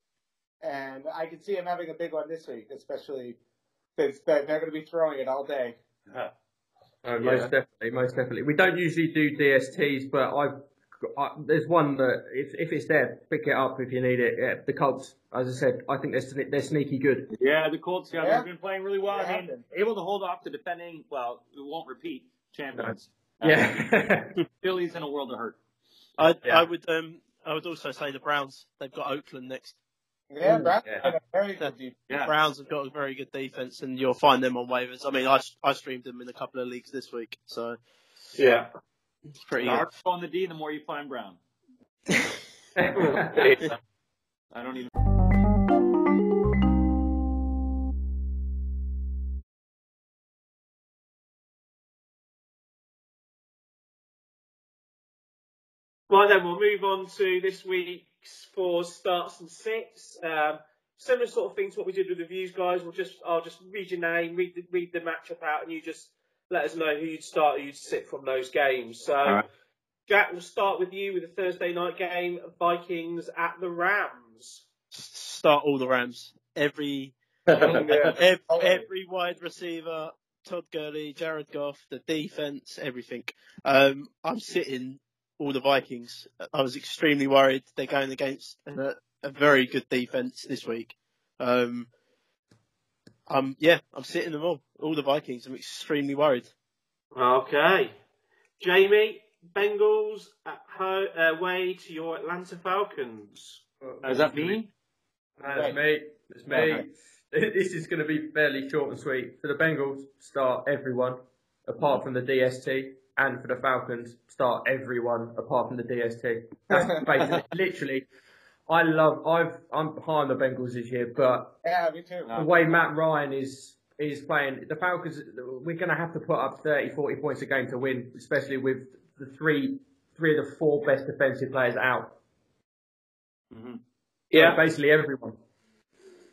Speaker 6: and I can see him having a big one this week, especially because they're, they're going to be throwing it all day.
Speaker 4: Uh,
Speaker 3: Yeah.
Speaker 4: most definitely, most definitely. We don't usually do DSTs, but I've I, there's one that if if it's there, pick it up if you need it. Yeah, the Colts, as I said, I think they're they're sneaky good.
Speaker 5: Yeah, the Colts. Yeah,
Speaker 6: Yeah.
Speaker 5: they've been playing really well.
Speaker 6: They
Speaker 5: I mean, able to hold off the defending. Well, we won't repeat champions. Uh,
Speaker 4: Yeah,
Speaker 5: Philly's in a world of hurt.
Speaker 1: I
Speaker 4: Yeah.
Speaker 1: I would um I would also say the Browns. They've got Oakland next.
Speaker 6: Yeah,
Speaker 4: Ooh,
Speaker 6: Brown's
Speaker 4: yeah.
Speaker 6: got a very good defense.
Speaker 5: Yeah.
Speaker 1: Browns have got a very good defense, and you'll find them on waivers. I mean, I I streamed them in a couple of leagues this week, so
Speaker 3: yeah.
Speaker 1: it's pretty
Speaker 5: The harder you go on the D, the more you find Brown. I don't even.
Speaker 3: Right then, we'll move on to this week's four starts and sits. Um, similar sort of thing to what we did with the views, guys. We'll just I'll just read your name, read the, read the matchup out, and you just let us know who you'd start, who you'd sit from those games. So,
Speaker 5: right.
Speaker 3: Jack, we'll start with you with the Thursday night game: Vikings at the Rams.
Speaker 1: Start all the Rams. Every
Speaker 3: Yeah.
Speaker 1: Every,
Speaker 6: Oh.
Speaker 1: every wide receiver, Todd Gurley, Jared Goff, the defense, everything. Um, I'm sitting all the Vikings. I was extremely worried. They're going against a, a very good defense this week. Um, um, yeah, I'm sitting them all. All the Vikings. I'm extremely worried.
Speaker 3: Okay, Jamie, Bengals at home, uh, way to your Atlanta Falcons.
Speaker 5: Is that me?
Speaker 4: That's me. That's me. This is going to be fairly short and sweet. For the Bengals, start everyone apart from the DST, and for the Falcons, start everyone apart from the DST. That's basically, literally. I love. I've. I'm high on the Bengals this year, but
Speaker 6: Yeah, me too.
Speaker 4: the way Matt Ryan is is playing, the Falcons, we're going to have to put up 30, 40 points a game to win, especially with the three, three of the four best defensive players out.
Speaker 5: Mm-hmm.
Speaker 3: Yeah.
Speaker 4: So basically everyone.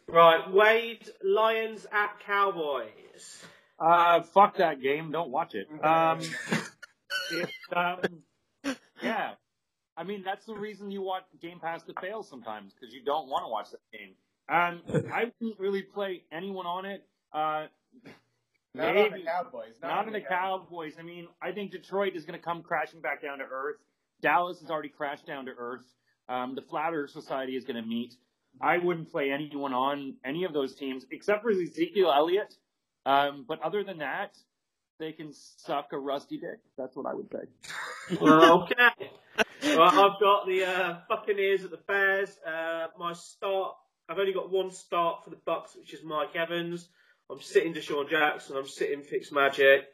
Speaker 3: Right, Wade, Lions at Cowboys.
Speaker 5: Uh, fuck that game. Don't watch it. Um, it's, um, yeah. I mean, that's the reason you want Game Pass to fail sometimes because you don't want to watch that game. Um, I wouldn't really play anyone on it. Uh,
Speaker 6: Not on the Cowboys. Not,
Speaker 5: not in the Cowboys. I mean, I think Detroit is going to come crashing back down to earth. Dallas has already crashed down to earth. Um, the Flat Earth Society is going to meet. I wouldn't play anyone on any of those teams except for Ezekiel Elliott. Um, but other than that, they can suck a rusty dick. That's what I would say.
Speaker 3: okay. Right, I've got the uh, Buccaneers at the Bears. Uh, my start, I've only got one start for the Bucks, which is Mike Evans. I'm sitting DeSean Jackson. I'm sitting Fitzmagic,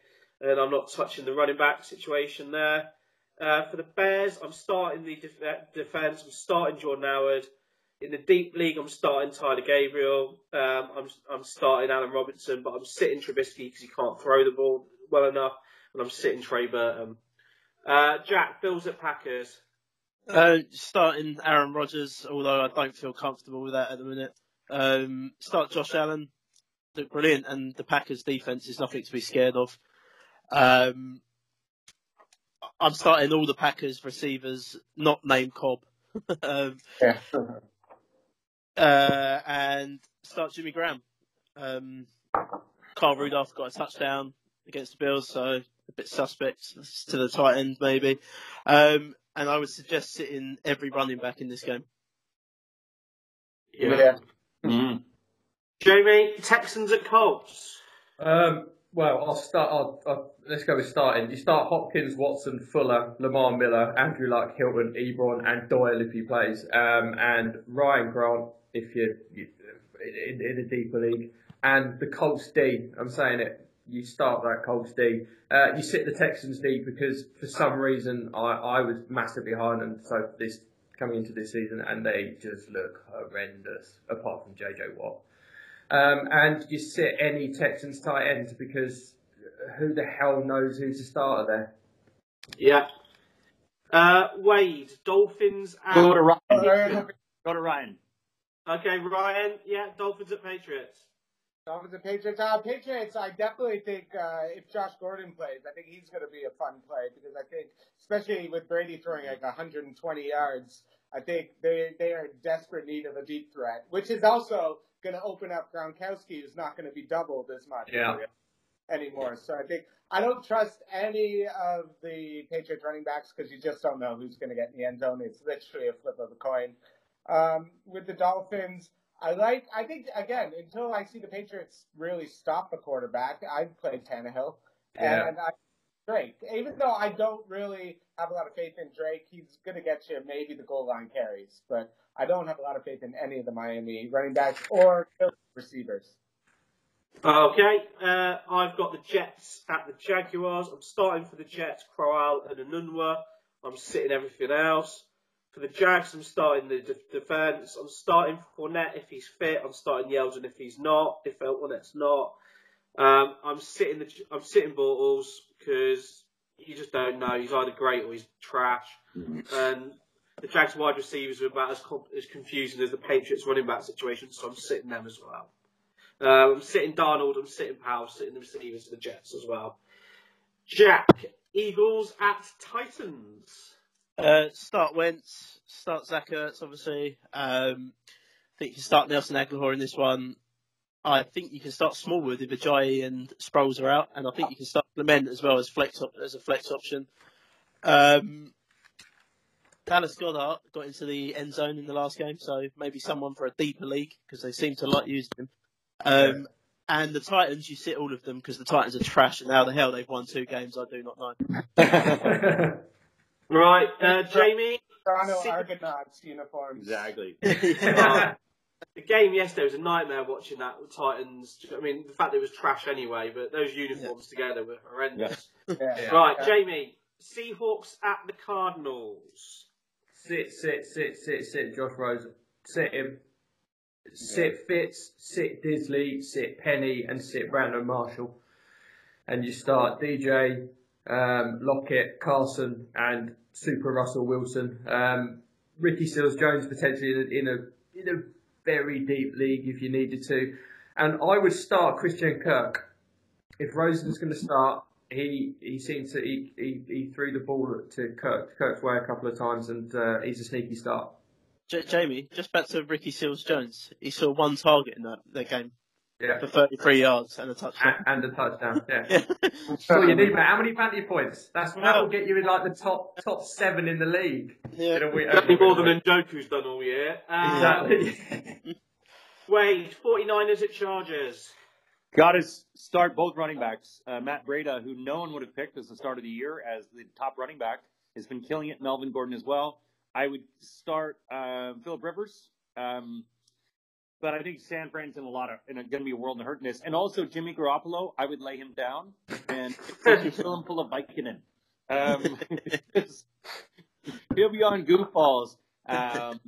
Speaker 3: and I'm not touching the running back situation there. Uh, for the Bears, I'm starting the def- defense. I'm starting Jordan Howard. In the deep league, I'm starting Taylor Gabriel. Um, I'm I'm starting Allen Robinson, but I'm sitting Trubisky because he can't throw the ball well enough, and I'm sitting Trey Burton. Uh, Jack, Bills at Packers.
Speaker 1: Uh, starting Aaron Rodgers, although I don't feel comfortable with that at the minute. Um, start Josh Allen, look brilliant, and the Packers' defense is nothing to be scared of. Um, I'm starting all the Packers receivers, not named Cobb. um,
Speaker 6: Yeah.
Speaker 1: uh, and start Jimmy Graham. Um, Kyle Rudolph got a touchdown against the Bills, so a bit suspect to the tight end maybe. Um, and I would suggest sitting every running back in this game.
Speaker 6: Yeah.
Speaker 5: Mm.
Speaker 3: Jamie, Texans at Colts.
Speaker 4: Um, well, I'll start. I'll, I'll, let's go with starting. You start Hopkins, Watson, Fuller, Lamar Miller, Andrew Luck, Hilton, Ebron, and Doyle if he plays, um, and Ryan Grant if you're in, in a deeper league, and the Colts D. I'm saying it. You start that Colts D. Uh, you sit the Texans D because for some reason I, I was massively high on them so this coming into this season, and they just look horrendous apart from JJ Watt. Um, and you sit any Texans tight end because who the hell knows who's the starter there?
Speaker 3: Yeah. Uh, Wade, Dolphins at.
Speaker 5: Go to Ryan. Go to Ryan.
Speaker 3: Okay, Ryan. Yeah, Dolphins at Patriots.
Speaker 6: Dolphins and Patriots. Uh, Patriots, I definitely think uh, if Josh Gordon plays, I think he's going to be a fun play because I think, especially with Brady throwing like 120 yards, I think they they are in desperate need of a deep threat, which is also going to open up Gronkowski, who's not going to be doubled as much
Speaker 4: Yeah.
Speaker 6: anymore. So I think I don't trust any of the Patriots running backs because you just don't know who's going to get in the end zone. It's literally a flip of a coin. Um, with the Dolphins, I like. I think again until I see the Patriots really stop the quarterback, I'd play Tannehill
Speaker 4: Yeah.
Speaker 6: and I, Drake. Even though I don't really have a lot of faith in Drake, he's going to get you maybe the goal line carries, but I don't have a lot of faith in any of the Miami running backs or receivers.
Speaker 3: Okay, uh, I've got the Jets at the Jaguars. I'm starting for the Jets, Crowell and Enunwa. I'm sitting everything else. For the Jags, I'm starting the de- defense. I'm starting Fournette if he's fit. I'm starting Yeldon if he's not. If Fournette's not, um, I'm sitting the I'm sitting Bortles because you just don't know. He's either great or he's trash. And the Jags wide receivers are about as, com- as confusing as the Patriots running back situation, so I'm sitting them as well. Uh, I'm sitting Darnold, I'm sitting Powell, sitting the receivers for the Jets as well. Jack, Eagles at Titans.
Speaker 1: Uh, start Wentz, start Zach Ertz, obviously. Um, I think you can start Nelson Agholor in this one. I think you can start Smallwood if Ajayi and Sproles are out, and I think you can start Clement as well as flex op- as a flex option. Um, Dallas Goedert got into the end zone in the last game, so maybe someone for a deeper league because they seem to like using him. Um, And the Titans, you sit all of them because the Titans are trash, and how the hell they've won two games, I do not know.
Speaker 3: Right, uh, Jamie.
Speaker 6: Toronto Argonauts uniforms.
Speaker 5: Exactly.
Speaker 3: Uh, the game yesterday was a nightmare watching that with Titans. I mean, the fact it was trash anyway, but those uniforms together were horrendous.
Speaker 6: Yeah.
Speaker 3: Right,
Speaker 6: Yeah.
Speaker 3: Jamie. Seahawks at the Cardinals.
Speaker 4: sit, sit, sit, sit, sit. Josh Rose, sit him. Sit Fitz, sit Dissly, sit Penny, and sit Brandon Marshall. And you start DJ, um, Lockett, Carson, and Super Russell Wilson. Um, Ricky Seals Jones potentially in a, in a in a very deep league if you needed to. And I would start Christian Kirk. If Rosen's going to start, he he seemed to he, he, he threw the ball to Kirk Kirk's way a couple of times, and uh, he's a sneaky start.
Speaker 1: Jamie, just back to Ricky Seals Jones. He saw one target in that, that game
Speaker 4: Yeah,
Speaker 1: for 33 yards and a touchdown.
Speaker 4: and, and a touchdown. Yeah,
Speaker 1: Yeah.
Speaker 4: that's all you need, mate. How many fantasy points? That's that will get you in like the top top seven in the league.
Speaker 1: yeah.
Speaker 4: In a week-
Speaker 3: Certainly more than Njoku's done all year. Um,
Speaker 4: exactly.
Speaker 3: Wade, 49ers at Chargers.
Speaker 5: Got to start both running backs. Uh, Matt Breida, who no one would have picked as the start of the year as the top running back, has been killing it. Melvin Gordon as well. I would start uh, Philip Rivers, um, but I think San Fran's in a lot of in going to be a world of hurtness. And also Jimmy Garoppolo, I would lay him down and fill him full of Vicodin. Um, he'll be on goofballs. Um,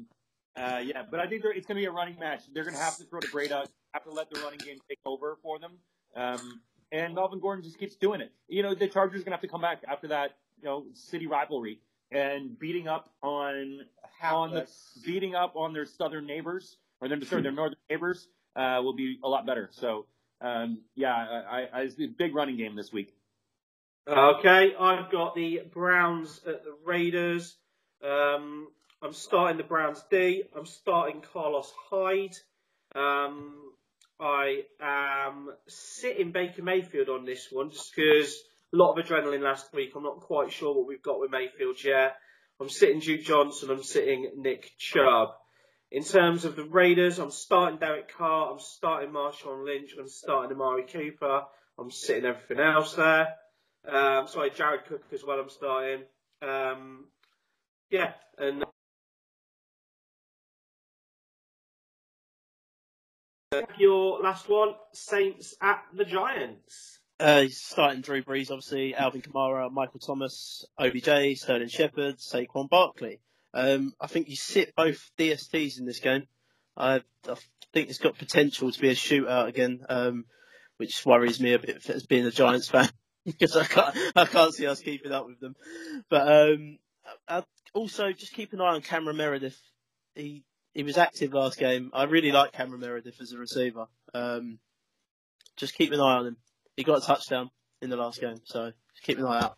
Speaker 5: uh, yeah, but I think it's going to be a running match. They're going to have to throw to Breida, have to let the running game take over for them. Um, and Melvin Gordon just keeps doing it. You know, the Chargers are going to have to come back after that, you know, city rivalry and beating up on on the beating up on their southern neighbors or their sorry, their northern neighbors uh, will be a lot better. So um, yeah, I, I, I it's a big running game this week.
Speaker 3: Okay, I've got the Browns at the Raiders. Um, I'm starting the Browns D. I'm starting Carlos Hyde. Um, I am sitting Baker Mayfield on this one just because a lot of adrenaline last week. I'm not quite sure what we've got with Mayfield yet. I'm sitting Duke Johnson. I'm sitting Nick Chubb. In terms of the Raiders, I'm starting Derek Carr. I'm starting Marshawn Lynch. I'm starting Amari Cooper. I'm sitting everything else there. Um, sorry, Jared Cook as well. I'm starting. Um, yeah, and your last one, Saints at the Giants.
Speaker 1: Uh, starting Drew Brees, obviously, Alvin Kamara, Michael Thomas, OBJ, Sterling Shepard, Saquon Barkley. Um, I think you sit both DSTs in this game. I, I think it's got potential to be a shootout again, um, which worries me a bit as being a Giants fan because I can't, I can't see us keeping up with them. But um, I, also, just keep an eye on Cameron Meredith. He he was active last game. I really like Cameron Meredith as a receiver. Um, just keep an eye on him. He got a touchdown in the last game, so just keep an eye out.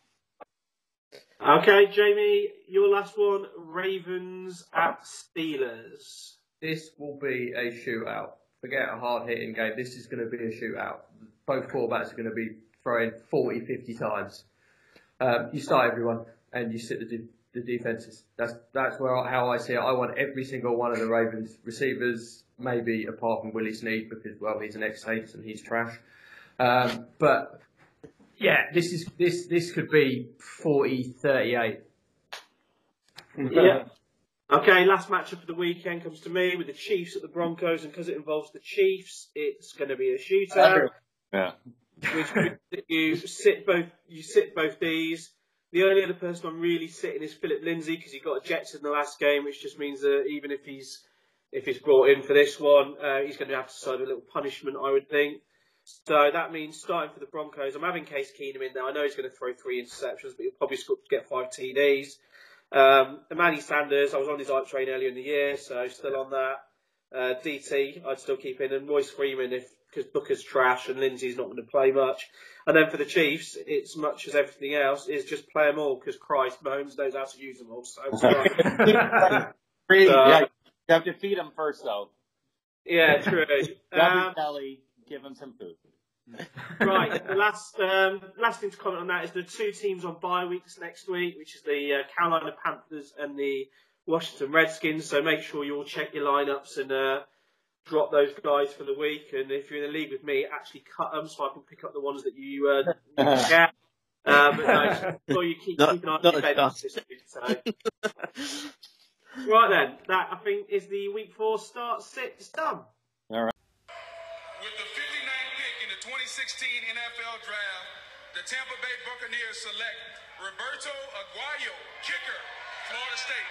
Speaker 3: Okay, Jamie, your last one, Ravens at Steelers.
Speaker 4: This will be a shootout. Forget a hard hitting game. This is going to be a shootout. Both quarterbacks are going to be throwing 40, 50 times. Um, you start everyone and you sit the, de- the defenses. That's that's where how I see it. I want every single one of the Ravens receivers, maybe apart from Willie Snead because well he's an ex Saints and he's trash. Um, but yeah, this is this this could be 40-38.
Speaker 3: Yeah. Okay, last matchup of the weekend comes to me with the Chiefs at the Broncos, and because it involves the Chiefs, it's going to be a shootout.
Speaker 5: Yeah.
Speaker 3: which means that you sit both you sit both these. The only other person I'm really sitting is Philip Lindsay because he got ejected in the last game, which just means that even if he's if he's brought in for this one, uh, he's going to have to serve a little punishment, I would think. So that means starting for the Broncos. I'm having Case Keenum in there. I know he's going to throw three interceptions, but he'll probably get five TDs. Um, Emmanuel Sanders, I was on his hype train earlier in the year, so still on that. Uh, DT, I'd still keep in, and Royce Freeman if because Booker's trash and Lindsay's not going to play much. And then for the Chiefs, it's much as everything else is just play them all because Christ, Mahomes knows how to use them all. So
Speaker 5: Really,
Speaker 3: Uh,
Speaker 5: yeah, you have to feed them first, though.
Speaker 3: yeah, true.
Speaker 5: Double
Speaker 3: Um,
Speaker 5: belly, give them some food.
Speaker 3: right, the last um, last thing to comment on that is the two teams on bye weeks next week, which is the uh, Carolina Panthers and the Washington Redskins. So make sure you all check your lineups and uh, drop those guys for the week. And if you're in the league with me, actually cut them so I can pick up the ones that you uh, get. Uh, but no, so you keep
Speaker 1: Not-
Speaker 3: keep an eye on
Speaker 1: not
Speaker 3: your bed
Speaker 1: chance.
Speaker 3: this week. So. right then, that I think is the week four start six done.
Speaker 8: With the 59th pick in the 2016 NFL Draft, the Tampa Bay Buccaneers select Roberto Aguayo, kicker, Florida State.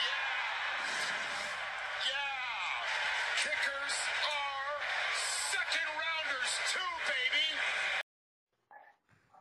Speaker 8: Yeah. Yeah. Kickers are second rounders too, baby.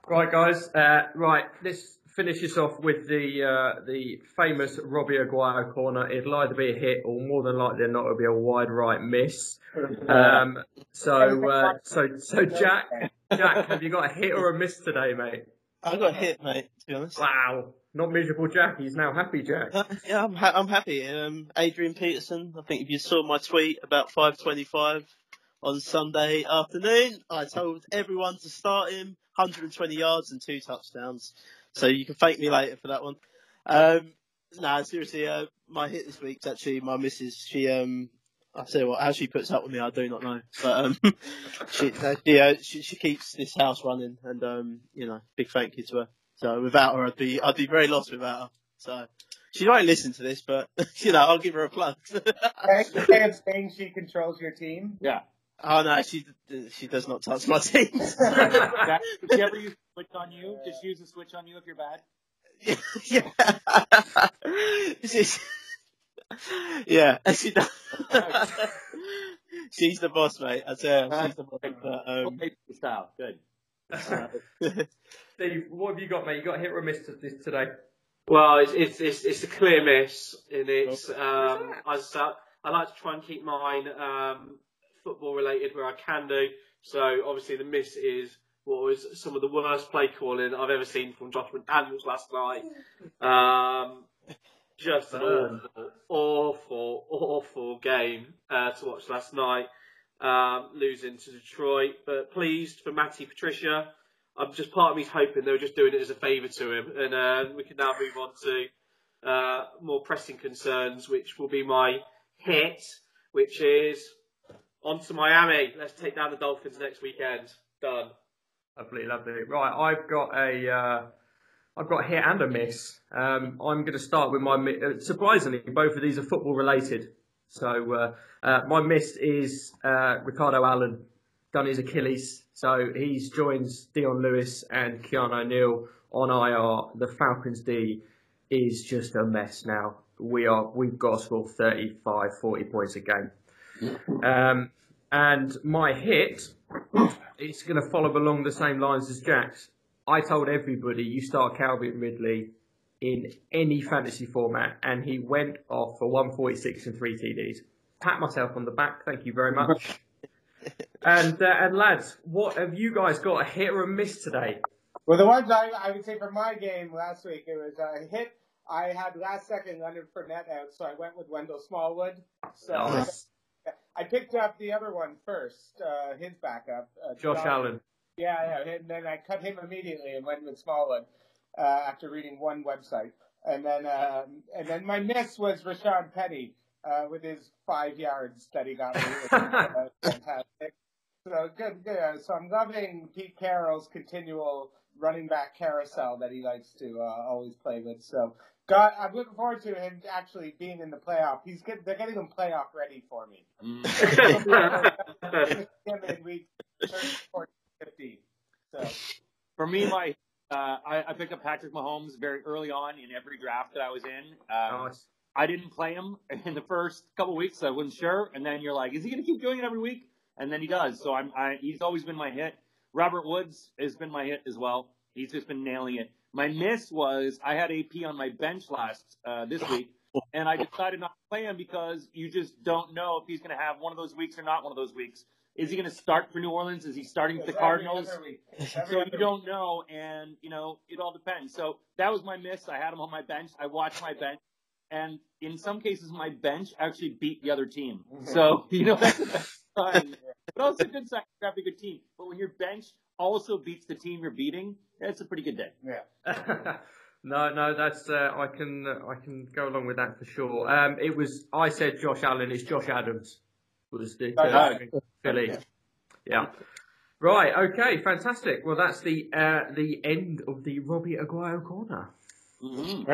Speaker 4: Right, guys. Uh, right, let's finish this off with the uh, the famous Robbie Aguayo corner. It'll either be a hit or more than likely not, it'll be a wide right miss. Um, so, uh, so, so, Jack, Jack, have you got a hit or a miss today, mate?
Speaker 1: I got a hit, mate. To be honest.
Speaker 4: Wow, not miserable Jack. He's now happy Jack.
Speaker 1: Uh, yeah, I'm, ha- I'm happy. Um, Adrian Peterson. I think if you saw my tweet about 5:25 on Sunday afternoon, I told everyone to start him. 120 yards and two touchdowns. So you can thank me later for that one. Um, nah, seriously, uh, my hit this week's actually my missus. She um. I say you what, how she puts up with me, I do not know. But um, she, uh, yeah, she she keeps this house running, and um, you know, big thank you to her. So without her, I'd be I'd be very lost without her. So she won't listen to this, but you know, I'll give her a plug.
Speaker 6: I'm saying she controls your team.
Speaker 5: Yeah.
Speaker 1: Oh no, she she does not touch my team.
Speaker 5: Jack, if she ever use a switch on you, just use a switch on you if you're bad.
Speaker 1: yeah, she's, yeah, she does. she's the boss, mate. I tell you, she's the boss. But, um,
Speaker 5: style. Good.
Speaker 4: Steve, what have you got, mate? You got hit or a miss this today?
Speaker 3: Well, it's it's it's, it's a clear miss, and it's um, I, sa- I like to try and keep mine um, football related where I can do. So obviously the miss is what was some of the worst play calling I've ever seen from Josh McDaniels last night. Um, Just an awful, awful, awful game uh, to watch last night. Um, losing to Detroit, but pleased for Matty Patricia. I'm just part of me's hoping they were just doing it as a favour to him, and uh, we can now move on to uh, more pressing concerns, which will be my hit, which is on to Miami. Let's take down the Dolphins next weekend. Done.
Speaker 4: Lovely, lovely. Right, I've got a, uh, I've got a hit and a miss. Um, I'm going to start with my. Uh, surprisingly, both of these are football related. So uh, uh, my miss is uh, Ricardo Allen done his Achilles, so he's joins Dion Lewis and Keanu O'Neill on IR. The Falcons D is just a mess now. We are we've got to score 35, 40 points a game. Um, and my hit it's going to follow along the same lines as Jack's. I told everybody you start Calvin Ridley in any fantasy format, and he went off for 146 and three TDs. Pat myself on the back, thank you very much. and uh, and lads, what have you guys got? A hit or a miss today?
Speaker 6: Well, the ones I, I would say for my game last week, it was a hit. I had last second Leonard Fournette out, so I went with Wendell Smallwood. So
Speaker 4: Nice.
Speaker 6: I picked up the other one first, uh, his backup. Uh,
Speaker 4: Josh
Speaker 6: John-
Speaker 4: Allen.
Speaker 6: Yeah, yeah, and then I cut him immediately and went with Smallwood uh, after reading one website. And then, um, and then my miss was Rashaad Penny uh, with his five yards that he got. Uh, fantastic. So good, good. Uh, So I'm loving Pete Carroll's continual running back carousel that he likes to uh, always play with. So, God, I'm looking forward to him actually being in the playoff. He's get, they're getting him playoff ready for me. him in week 13, 14, 15. So.
Speaker 5: For me, my uh, I, I picked up Patrick Mahomes very early on in every draft that I was in. Um,
Speaker 4: Nice.
Speaker 5: I didn't play him in the first couple weeks. So I wasn't sure, and then you're like, is he going to keep doing it every week? And then he does. So I'm I, he's always been my hit. Robert Woods has been my hit as well. He's just been nailing it. My miss was I had AP on my bench last uh, this week, and I decided not to play him because you just don't know if he's going to have one of those weeks or not one of those weeks. Is he going to start for New Orleans? Is he starting with the Cardinals?
Speaker 6: Every week.
Speaker 5: So you don't know, and you know it all depends. So that was my miss. I had him on my bench. I watched my bench, and in some cases, my bench actually beat the other team. So you know that's the best sign. But also a good sign to have a good team. But when your bench also beats the team you're beating, that's a pretty good day.
Speaker 6: Yeah.
Speaker 4: no, no, that's uh, I can uh, I can go along with that for sure. Um, it was I said Josh Allen. It's Josh Adams was the uh, Philly. Yeah. Right. Okay. Fantastic. Well, that's the uh, the end of the Robbie Aguayo corner.
Speaker 5: Mm-hmm.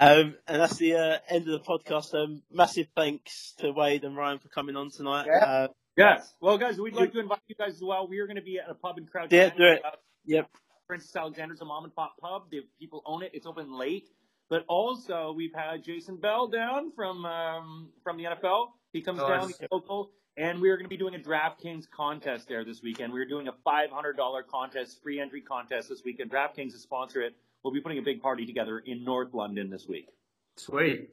Speaker 1: Um, and that's the uh, end of the podcast. Um, massive thanks to Wade and Ryan for coming on tonight.
Speaker 6: Yeah.
Speaker 1: Uh,
Speaker 5: Yes. Well, guys, we'd like to invite you guys as well. We are going to be at a pub in Crouch.
Speaker 1: Yeah,
Speaker 5: End,
Speaker 1: do it. Yep.
Speaker 5: Princess Alexander's a mom and pop pub. The people own it. It's open late. But also, we've had Jason Bell down from um, from the NFL. He comes
Speaker 4: Nice.
Speaker 5: down, he's local, and we are going to be doing a DraftKings contest there this weekend. We're doing a $500 contest, free entry contest this weekend. DraftKings is sponsor it. We'll be putting a big party together in North London this week.
Speaker 4: Sweet.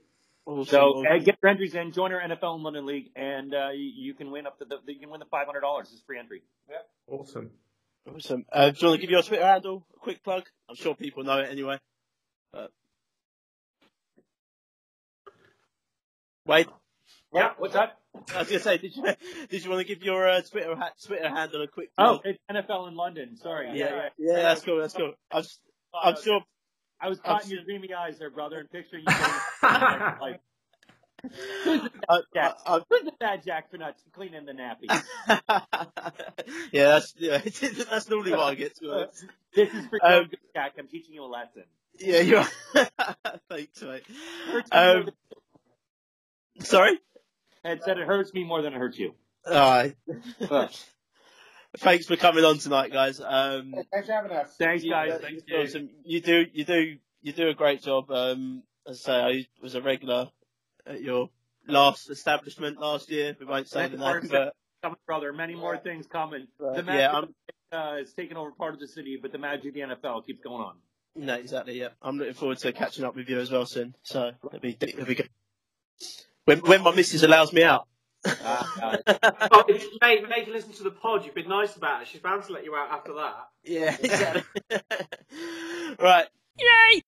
Speaker 1: awesome.
Speaker 5: So uh, get your entries in, join our NFL in London League, and uh, you, you can win up to the you can win the $500. It's free entry. Yeah.
Speaker 4: Awesome.
Speaker 1: Awesome. Uh, do you want to give your Twitter handle a quick plug? I'm sure people know it anyway. But... Wade,
Speaker 5: Yeah, what's that?
Speaker 1: I was going to say, did you did you want to give your uh, Twitter ha- Twitter handle a quick plug?
Speaker 5: Oh, it's NFL in London. Sorry.
Speaker 1: yeah,
Speaker 5: Yeah, yeah.
Speaker 1: yeah, that's cool. That's cool. I'm, I'm sure.
Speaker 5: I was caught in your dreamy eyes there, brother, and picturing you.
Speaker 4: yeah,
Speaker 5: like,
Speaker 1: I,
Speaker 5: Jack,
Speaker 1: I, I,
Speaker 5: who's the bad Jack for not cleaning the nappy?
Speaker 1: yeah, that's yeah, that's normally what I get to.
Speaker 5: This is for
Speaker 1: Um,
Speaker 5: good, Jack. I'm teaching you a lesson.
Speaker 1: Yeah, you are. Thanks, mate.
Speaker 5: Hurts me more
Speaker 1: Um, sorry.
Speaker 5: It said it hurts me more than it hurts you.
Speaker 1: All right. Thanks for coming on tonight, guys. Um,
Speaker 6: Thanks for having us.
Speaker 5: Thanks, guys.
Speaker 1: yeah,
Speaker 5: Thank
Speaker 1: you're
Speaker 5: you.
Speaker 1: awesome. You do, you do, you do a great job. Um, as I say, I was a regular at your last establishment last year. We won't say the name, but
Speaker 5: Coming, brother. Many more things coming. The
Speaker 1: yeah,
Speaker 5: magic
Speaker 1: I'm,
Speaker 5: uh, is taking over part of the city, but the magic of the NFL keeps going on.
Speaker 1: no, exactly. Yeah, I'm looking forward to catching up with you as well soon. So it'll be, it'll be good. When when my missus allows me out.
Speaker 5: Uh,
Speaker 3: oh, if, mate, mate, you listen to the pod. You've been nice about it. She's bound to let you out after that.
Speaker 1: Yeah, exactly. right.
Speaker 9: Yay!